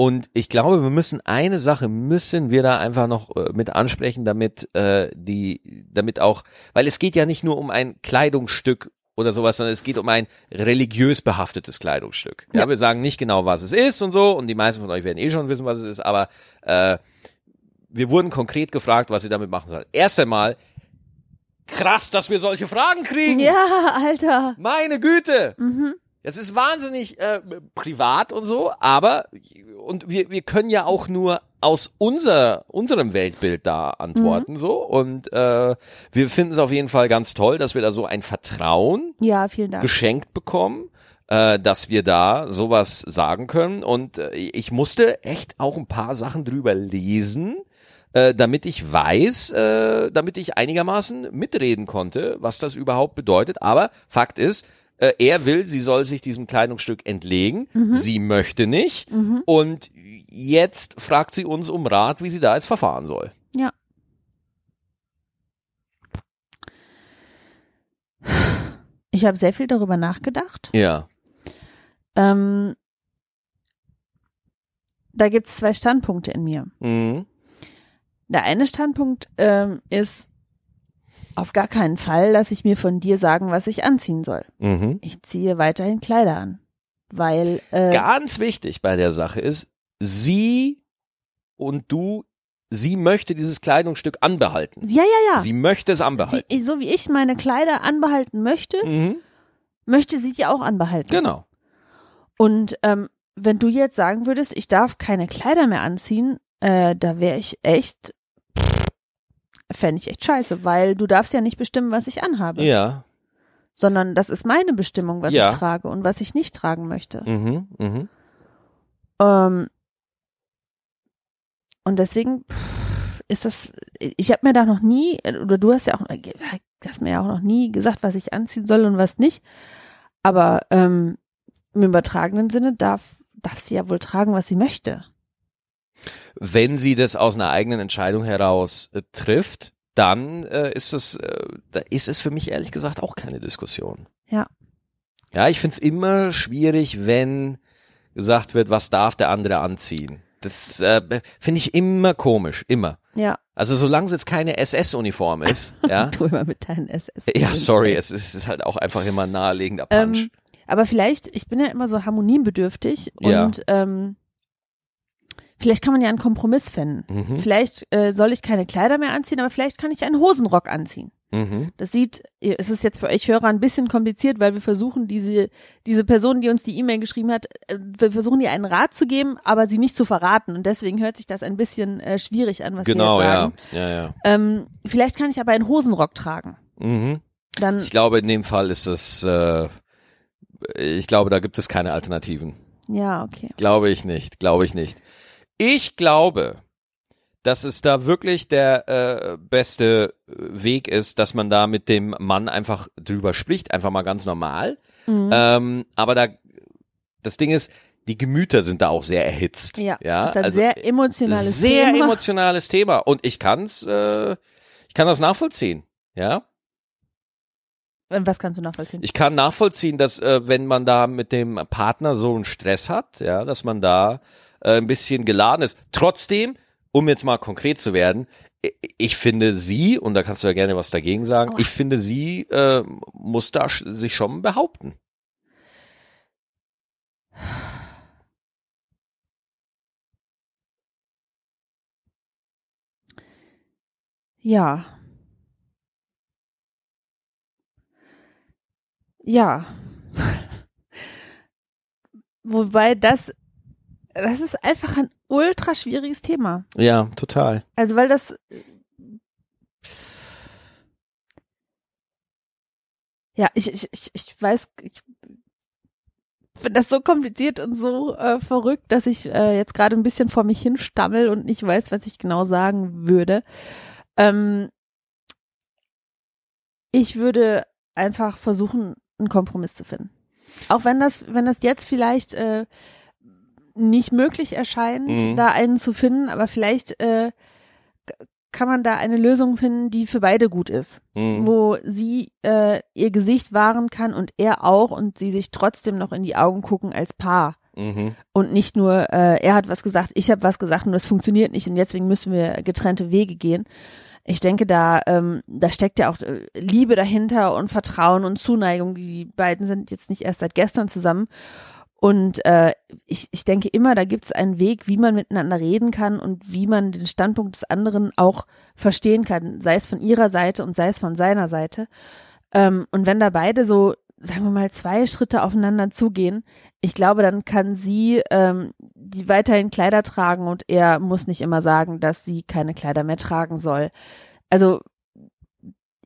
[SPEAKER 1] Und ich glaube, wir müssen eine Sache müssen wir da einfach noch äh, mit ansprechen, damit äh, die, damit auch, weil es geht ja nicht nur um ein Kleidungsstück oder sowas, sondern es geht um ein religiös behaftetes Kleidungsstück. Ja,
[SPEAKER 2] Ja.
[SPEAKER 1] wir sagen nicht genau, was es ist und so, und die meisten von euch werden eh schon wissen, was es ist, aber äh, wir wurden konkret gefragt, was sie damit machen sollen. Erst einmal, krass, dass wir solche Fragen kriegen.
[SPEAKER 2] Ja, Alter.
[SPEAKER 1] Meine Güte!
[SPEAKER 2] Mhm.
[SPEAKER 1] Das ist wahnsinnig äh, privat und so, aber und wir, wir können ja auch nur aus unser, unserem Weltbild da antworten so und äh, wir finden es auf jeden Fall ganz toll, dass wir da so ein Vertrauen
[SPEAKER 2] Ja, vielen Dank.
[SPEAKER 1] geschenkt bekommen, äh, dass wir da sowas sagen können. Und äh, ich musste echt auch ein paar Sachen drüber lesen, äh, damit ich weiß, äh, damit ich einigermaßen mitreden konnte, was das überhaupt bedeutet. Aber Fakt ist, äh, er will, sie soll sich diesem Kleidungsstück entlegen. Sie möchte nicht. Und jetzt fragt sie uns um Rat, wie sie da jetzt verfahren soll.
[SPEAKER 2] Ja. Ich habe sehr viel darüber nachgedacht.
[SPEAKER 1] Ja.
[SPEAKER 2] Ähm, da gibt es zwei Standpunkte in mir.
[SPEAKER 1] Mhm.
[SPEAKER 2] Der eine Standpunkt ähm, ist auf gar keinen Fall, lasse ich mir von dir sagen, was ich anziehen soll.
[SPEAKER 1] Mhm.
[SPEAKER 2] Ich ziehe weiterhin Kleider an, weil äh,
[SPEAKER 1] Ganz wichtig bei der Sache ist, sie und du, sie möchte dieses Kleidungsstück anbehalten.
[SPEAKER 2] ja ja ja.
[SPEAKER 1] Sie möchte es anbehalten.
[SPEAKER 2] Sie, so wie ich meine Kleider anbehalten möchte,
[SPEAKER 1] mhm.
[SPEAKER 2] möchte sie die auch anbehalten.
[SPEAKER 1] Genau.
[SPEAKER 2] Und ähm, wenn du jetzt sagen würdest, ich darf keine Kleider mehr anziehen, äh, da wäre ich echt, fände ich echt scheiße, weil du darfst ja nicht bestimmen, was ich anhabe,
[SPEAKER 1] Ja.
[SPEAKER 2] sondern das ist meine Bestimmung, was
[SPEAKER 1] Ja.
[SPEAKER 2] ich trage und was ich nicht tragen möchte.
[SPEAKER 1] Mhm. Mhm.
[SPEAKER 2] Ähm, und deswegen pff, ist das, ich habe mir da noch nie, oder du hast ja auch, hast mir ja auch noch nie gesagt, was ich anziehen soll und was nicht. Aber ähm, im übertragenen Sinne darf, darf sie ja wohl tragen, was sie möchte.
[SPEAKER 1] Wenn sie das aus einer eigenen Entscheidung heraus äh, trifft, dann äh, ist es, äh, da ist es für mich ehrlich gesagt auch keine Diskussion.
[SPEAKER 2] Ja.
[SPEAKER 1] Ja, ich find's immer schwierig, wenn gesagt wird, was darf der andere anziehen. Das äh, finde ich immer komisch, immer.
[SPEAKER 2] Ja,
[SPEAKER 1] Also solange es jetzt keine SS-Uniform ist, ja.
[SPEAKER 2] du immer mit deinen SS.
[SPEAKER 1] Ja, sorry, es ist, es ist halt auch einfach immer ein naheliegender Punch.
[SPEAKER 2] Ähm, aber vielleicht, ich bin ja immer so harmoniebedürftig
[SPEAKER 1] Ja.
[SPEAKER 2] und ähm, vielleicht kann man ja einen Kompromiss finden.
[SPEAKER 1] Mhm.
[SPEAKER 2] Vielleicht äh, soll ich keine Kleider mehr anziehen, aber vielleicht kann ich einen Hosenrock anziehen.
[SPEAKER 1] Mhm.
[SPEAKER 2] Das sieht, es ist jetzt für euch Hörer ein bisschen kompliziert, weil wir versuchen, diese, diese Person, die uns die E-Mail geschrieben hat, äh, wir versuchen ihr einen Rat zu geben, aber sie nicht zu verraten. Und deswegen hört sich das ein bisschen äh, schwierig an, was
[SPEAKER 1] Genau,
[SPEAKER 2] wir jetzt
[SPEAKER 1] ja.
[SPEAKER 2] sagen.
[SPEAKER 1] ja, ja.
[SPEAKER 2] Ähm, vielleicht kann ich aber einen Hosenrock tragen.
[SPEAKER 1] Mhm.
[SPEAKER 2] Dann,
[SPEAKER 1] Ich glaube, in dem Fall ist es, äh, ich glaube, da gibt es keine Alternativen.
[SPEAKER 2] ja, okay.
[SPEAKER 1] Glaube ich nicht, glaube ich nicht. Ich glaube, dass es da wirklich der äh, beste Weg ist, dass man da mit dem Mann einfach drüber spricht, einfach mal ganz normal.
[SPEAKER 2] Mhm.
[SPEAKER 1] Ähm, aber da, das Ding ist, die Gemüter sind da auch sehr erhitzt.
[SPEAKER 2] ja,
[SPEAKER 1] ja
[SPEAKER 2] das ist ein
[SPEAKER 1] also
[SPEAKER 2] sehr emotionales
[SPEAKER 1] sehr
[SPEAKER 2] Thema.
[SPEAKER 1] emotionales Thema und ich kann's, äh, ich kann das nachvollziehen. Ja,
[SPEAKER 2] Was kannst du nachvollziehen?
[SPEAKER 1] ich kann nachvollziehen, dass äh, wenn man da mit dem Partner so einen Stress hat, ja, dass man da äh, ein bisschen geladen ist. Trotzdem, um jetzt mal konkret zu werden, ich finde sie, und da kannst du ja gerne was dagegen sagen,
[SPEAKER 2] Oh.
[SPEAKER 1] ich finde sie äh, muss da sich schon behaupten.
[SPEAKER 2] Ja. Ja. Wobei das, das ist einfach ein ultra schwieriges Thema.
[SPEAKER 1] Ja, total.
[SPEAKER 2] Also weil das, ja, ich, ich, ich, ich weiß, ich finde das so kompliziert und so äh, verrückt, dass ich äh, jetzt gerade ein bisschen vor mich hinstammel und nicht weiß, was ich genau sagen würde. Ähm, ich würde einfach versuchen, einen Kompromiss zu finden. Auch wenn das, wenn das jetzt vielleicht äh, nicht möglich erscheint,
[SPEAKER 1] Mhm.
[SPEAKER 2] da einen zu finden, aber vielleicht äh, kann man da eine Lösung finden, die für beide gut ist,
[SPEAKER 1] Mhm.
[SPEAKER 2] wo sie äh, ihr Gesicht wahren kann und er auch und sie sich trotzdem noch in die Augen gucken als Paar
[SPEAKER 1] Mhm.
[SPEAKER 2] und nicht nur äh, er hat was gesagt, ich habe was gesagt und das funktioniert nicht und deswegen müssen wir getrennte Wege gehen. Ich denke, da ähm, da steckt ja auch äh, Liebe dahinter und Vertrauen und Zuneigung. Die beiden sind jetzt nicht erst seit gestern zusammen. Und äh, ich, ich denke immer, da gibt es einen Weg, wie man miteinander reden kann und wie man den Standpunkt des anderen auch verstehen kann, sei es von ihrer Seite und sei es von seiner Seite. Ähm, und wenn da beide so sagen wir mal, zwei Schritte aufeinander zugehen, ich glaube, dann kann sie ähm, die weiterhin Kleider tragen und er muss nicht immer sagen, dass sie keine Kleider mehr tragen soll. Also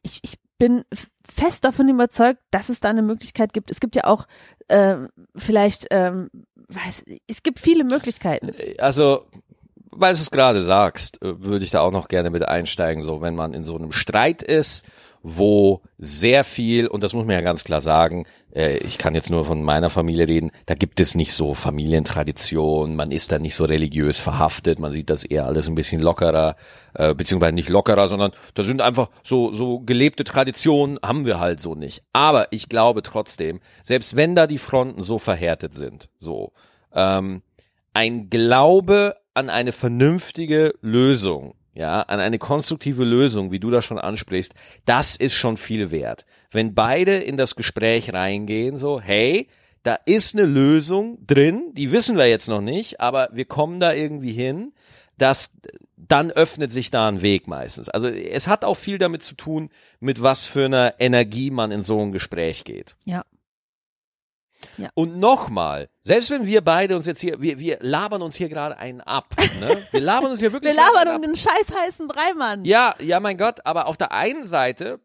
[SPEAKER 2] ich, ich bin fest davon überzeugt, dass es da eine Möglichkeit gibt. Es gibt ja auch ähm, vielleicht, ähm, weiß, es gibt viele Möglichkeiten.
[SPEAKER 1] Also, weil du es gerade sagst, äh, würde ich da auch noch gerne mit einsteigen, so wenn man in so einem Streit ist, wo sehr viel, und das muss man ja ganz klar sagen, äh, ich kann jetzt nur von meiner Familie reden, da gibt es nicht so Familientradition, man ist da nicht so religiös verhaftet, man sieht das eher alles ein bisschen lockerer, äh, beziehungsweise nicht lockerer, sondern da sind einfach so, so gelebte Traditionen, haben wir halt so nicht. Aber ich glaube trotzdem, selbst wenn da die Fronten so verhärtet sind, so, ähm, ein Glaube an eine vernünftige Lösung, ja, an eine konstruktive Lösung, wie du das schon ansprichst, das ist schon viel wert. Wenn beide in das Gespräch reingehen, so, hey, da ist eine Lösung drin, die wissen wir jetzt noch nicht, aber wir kommen da irgendwie hin, dass dann öffnet sich da ein Weg meistens. Also es hat auch viel damit zu tun, mit was für einer Energie man in so ein Gespräch geht.
[SPEAKER 2] Ja.
[SPEAKER 1] Und nochmal, selbst wenn wir beide uns jetzt hier, wir, wir labern uns hier gerade einen ab. Ne? Wir labern uns hier wirklich.
[SPEAKER 2] Wir labern
[SPEAKER 1] einen
[SPEAKER 2] um den scheiß heißen Brei, Mann.
[SPEAKER 1] Ja, ja, mein Gott, aber auf der einen Seite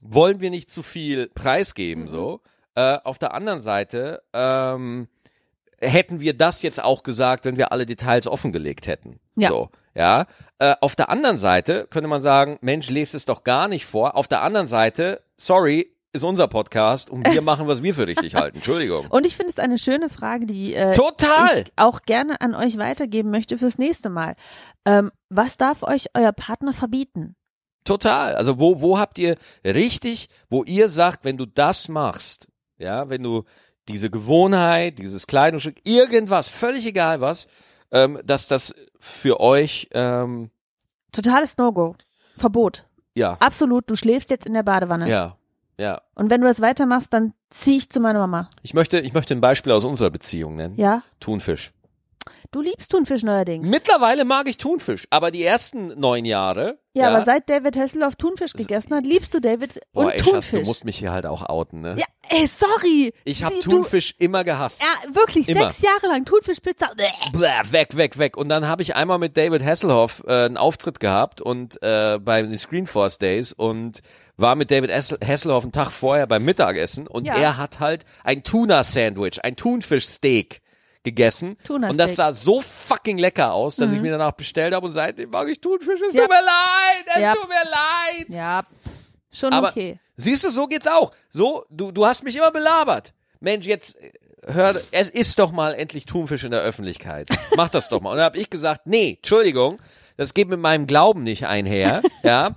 [SPEAKER 1] wollen wir nicht zu viel preisgeben,
[SPEAKER 2] Mhm.
[SPEAKER 1] so. Äh, auf der anderen Seite ähm, hätten wir das jetzt auch gesagt, wenn wir alle Details offengelegt hätten.
[SPEAKER 2] Ja.
[SPEAKER 1] So, ja. Äh, auf der anderen Seite könnte man sagen, Mensch, lest es doch gar nicht vor. Auf der anderen Seite, sorry, ist unser Podcast und wir machen, was wir für richtig halten. Entschuldigung.
[SPEAKER 2] Und ich finde es eine schöne Frage, die äh,
[SPEAKER 1] Total.
[SPEAKER 2] ich auch gerne an euch weitergeben möchte fürs nächste Mal. Ähm, was darf euch euer Partner verbieten?
[SPEAKER 1] Total. Also wo, wo habt ihr richtig, wo ihr sagt, wenn du das machst, ja, wenn du diese Gewohnheit, dieses Kleidungsstück, irgendwas, völlig egal was, ähm, dass das für euch, ähm,
[SPEAKER 2] Totales No-Go. Verbot.
[SPEAKER 1] ja,
[SPEAKER 2] Absolut, du schläfst jetzt in der Badewanne.
[SPEAKER 1] ja, ja.
[SPEAKER 2] Und wenn du das weitermachst, dann zieh ich zu meiner Mama.
[SPEAKER 1] Ich möchte, ich möchte ein Beispiel aus unserer Beziehung nennen.
[SPEAKER 2] Ja?
[SPEAKER 1] Thunfisch.
[SPEAKER 2] Du liebst Thunfisch neuerdings.
[SPEAKER 1] Mittlerweile mag ich Thunfisch, aber die ersten neun Jahre.
[SPEAKER 2] ja, aber seit David Hasselhoff Thunfisch gegessen hat, liebst du David
[SPEAKER 1] boah,
[SPEAKER 2] und
[SPEAKER 1] ey, Schatz, du
[SPEAKER 2] Thunfisch.
[SPEAKER 1] musst mich hier halt auch outen, ne?
[SPEAKER 2] ja, ey, sorry.
[SPEAKER 1] Ich habe
[SPEAKER 2] Sie- du-
[SPEAKER 1] Thunfisch immer gehasst.
[SPEAKER 2] Ja, wirklich,
[SPEAKER 1] Immer.
[SPEAKER 2] sechs Jahre lang Thunfischpizza.
[SPEAKER 1] Blah, weg, weg, weg. Und dann habe ich einmal mit David Hasselhoff äh, einen Auftritt gehabt und äh, bei den Screenforce Days und war mit David Hassel- Hasselhoff einen Tag vorher beim Mittagessen und
[SPEAKER 2] Ja.
[SPEAKER 1] er hat halt ein Tuna-Sandwich, ein Thunfischsteak gegessen.
[SPEAKER 2] Tuna-Steak.
[SPEAKER 1] Und das sah so fucking lecker aus, dass ich mir danach bestellt habe und seitdem mag ich Thunfisch. Es
[SPEAKER 2] Ja.
[SPEAKER 1] tut mir leid, es
[SPEAKER 2] Ja.
[SPEAKER 1] tut mir leid.
[SPEAKER 2] Ja, schon
[SPEAKER 1] Aber
[SPEAKER 2] okay.
[SPEAKER 1] siehst du, so geht's auch. So, du, du hast mich immer belabert. Mensch, jetzt äh, hör, es ist doch mal endlich Thunfisch in der Öffentlichkeit. Mach das doch mal. Und dann habe ich gesagt, nee, Entschuldigung, das geht mit meinem Glauben nicht einher, ja.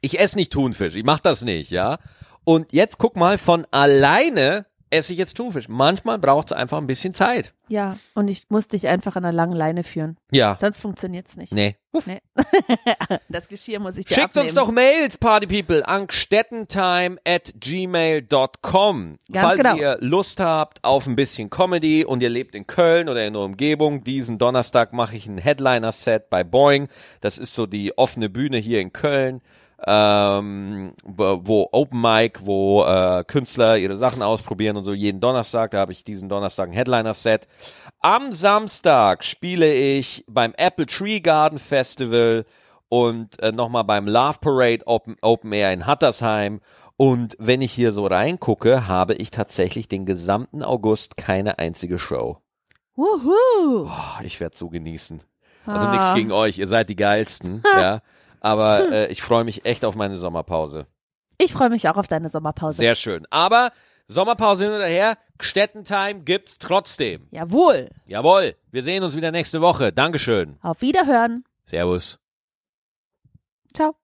[SPEAKER 1] Ich esse nicht Thunfisch, ich mach das nicht, ja. Und jetzt guck mal, von alleine esse ich jetzt Thunfisch. Manchmal braucht es einfach ein bisschen Zeit.
[SPEAKER 2] Ja, und ich muss dich einfach an einer langen Leine führen.
[SPEAKER 1] Ja.
[SPEAKER 2] Sonst funktioniert's nicht.
[SPEAKER 1] Nee.
[SPEAKER 2] Nee. das Geschirr muss ich dir
[SPEAKER 1] Schickt
[SPEAKER 2] abnehmen.
[SPEAKER 1] uns doch Mails, Partypeople, an stettentime at gmail.com. Falls
[SPEAKER 2] genau.
[SPEAKER 1] ihr Lust habt auf ein bisschen Comedy und ihr lebt in Köln oder in der Umgebung, diesen Donnerstag mache ich ein Headliner-Set bei Boing. Das ist so die offene Bühne hier in Köln. Ähm, wo Open Mic, wo äh, Künstler ihre Sachen ausprobieren und so jeden Donnerstag, da habe ich diesen Donnerstag ein Headliner-Set. Am Samstag spiele ich beim Apple Tree Garden Festival und äh, nochmal beim Love Parade Open, Open Air in Hattersheim. Und wenn ich hier so reingucke, habe ich tatsächlich den gesamten August keine einzige Show.
[SPEAKER 2] Wuhu.
[SPEAKER 1] Oh, ich werde so genießen. Also
[SPEAKER 2] Ah.
[SPEAKER 1] nichts gegen euch, ihr seid die geilsten, ja. Aber äh, ich freue mich echt auf meine Sommerpause.
[SPEAKER 2] Ich freue mich auch auf deine Sommerpause.
[SPEAKER 1] Sehr schön. Aber Sommerpause hin oder her, Städtentime gibt's trotzdem.
[SPEAKER 2] Jawohl.
[SPEAKER 1] Jawohl. Wir sehen uns wieder nächste Woche. Dankeschön.
[SPEAKER 2] Auf Wiederhören.
[SPEAKER 1] Servus.
[SPEAKER 2] Ciao.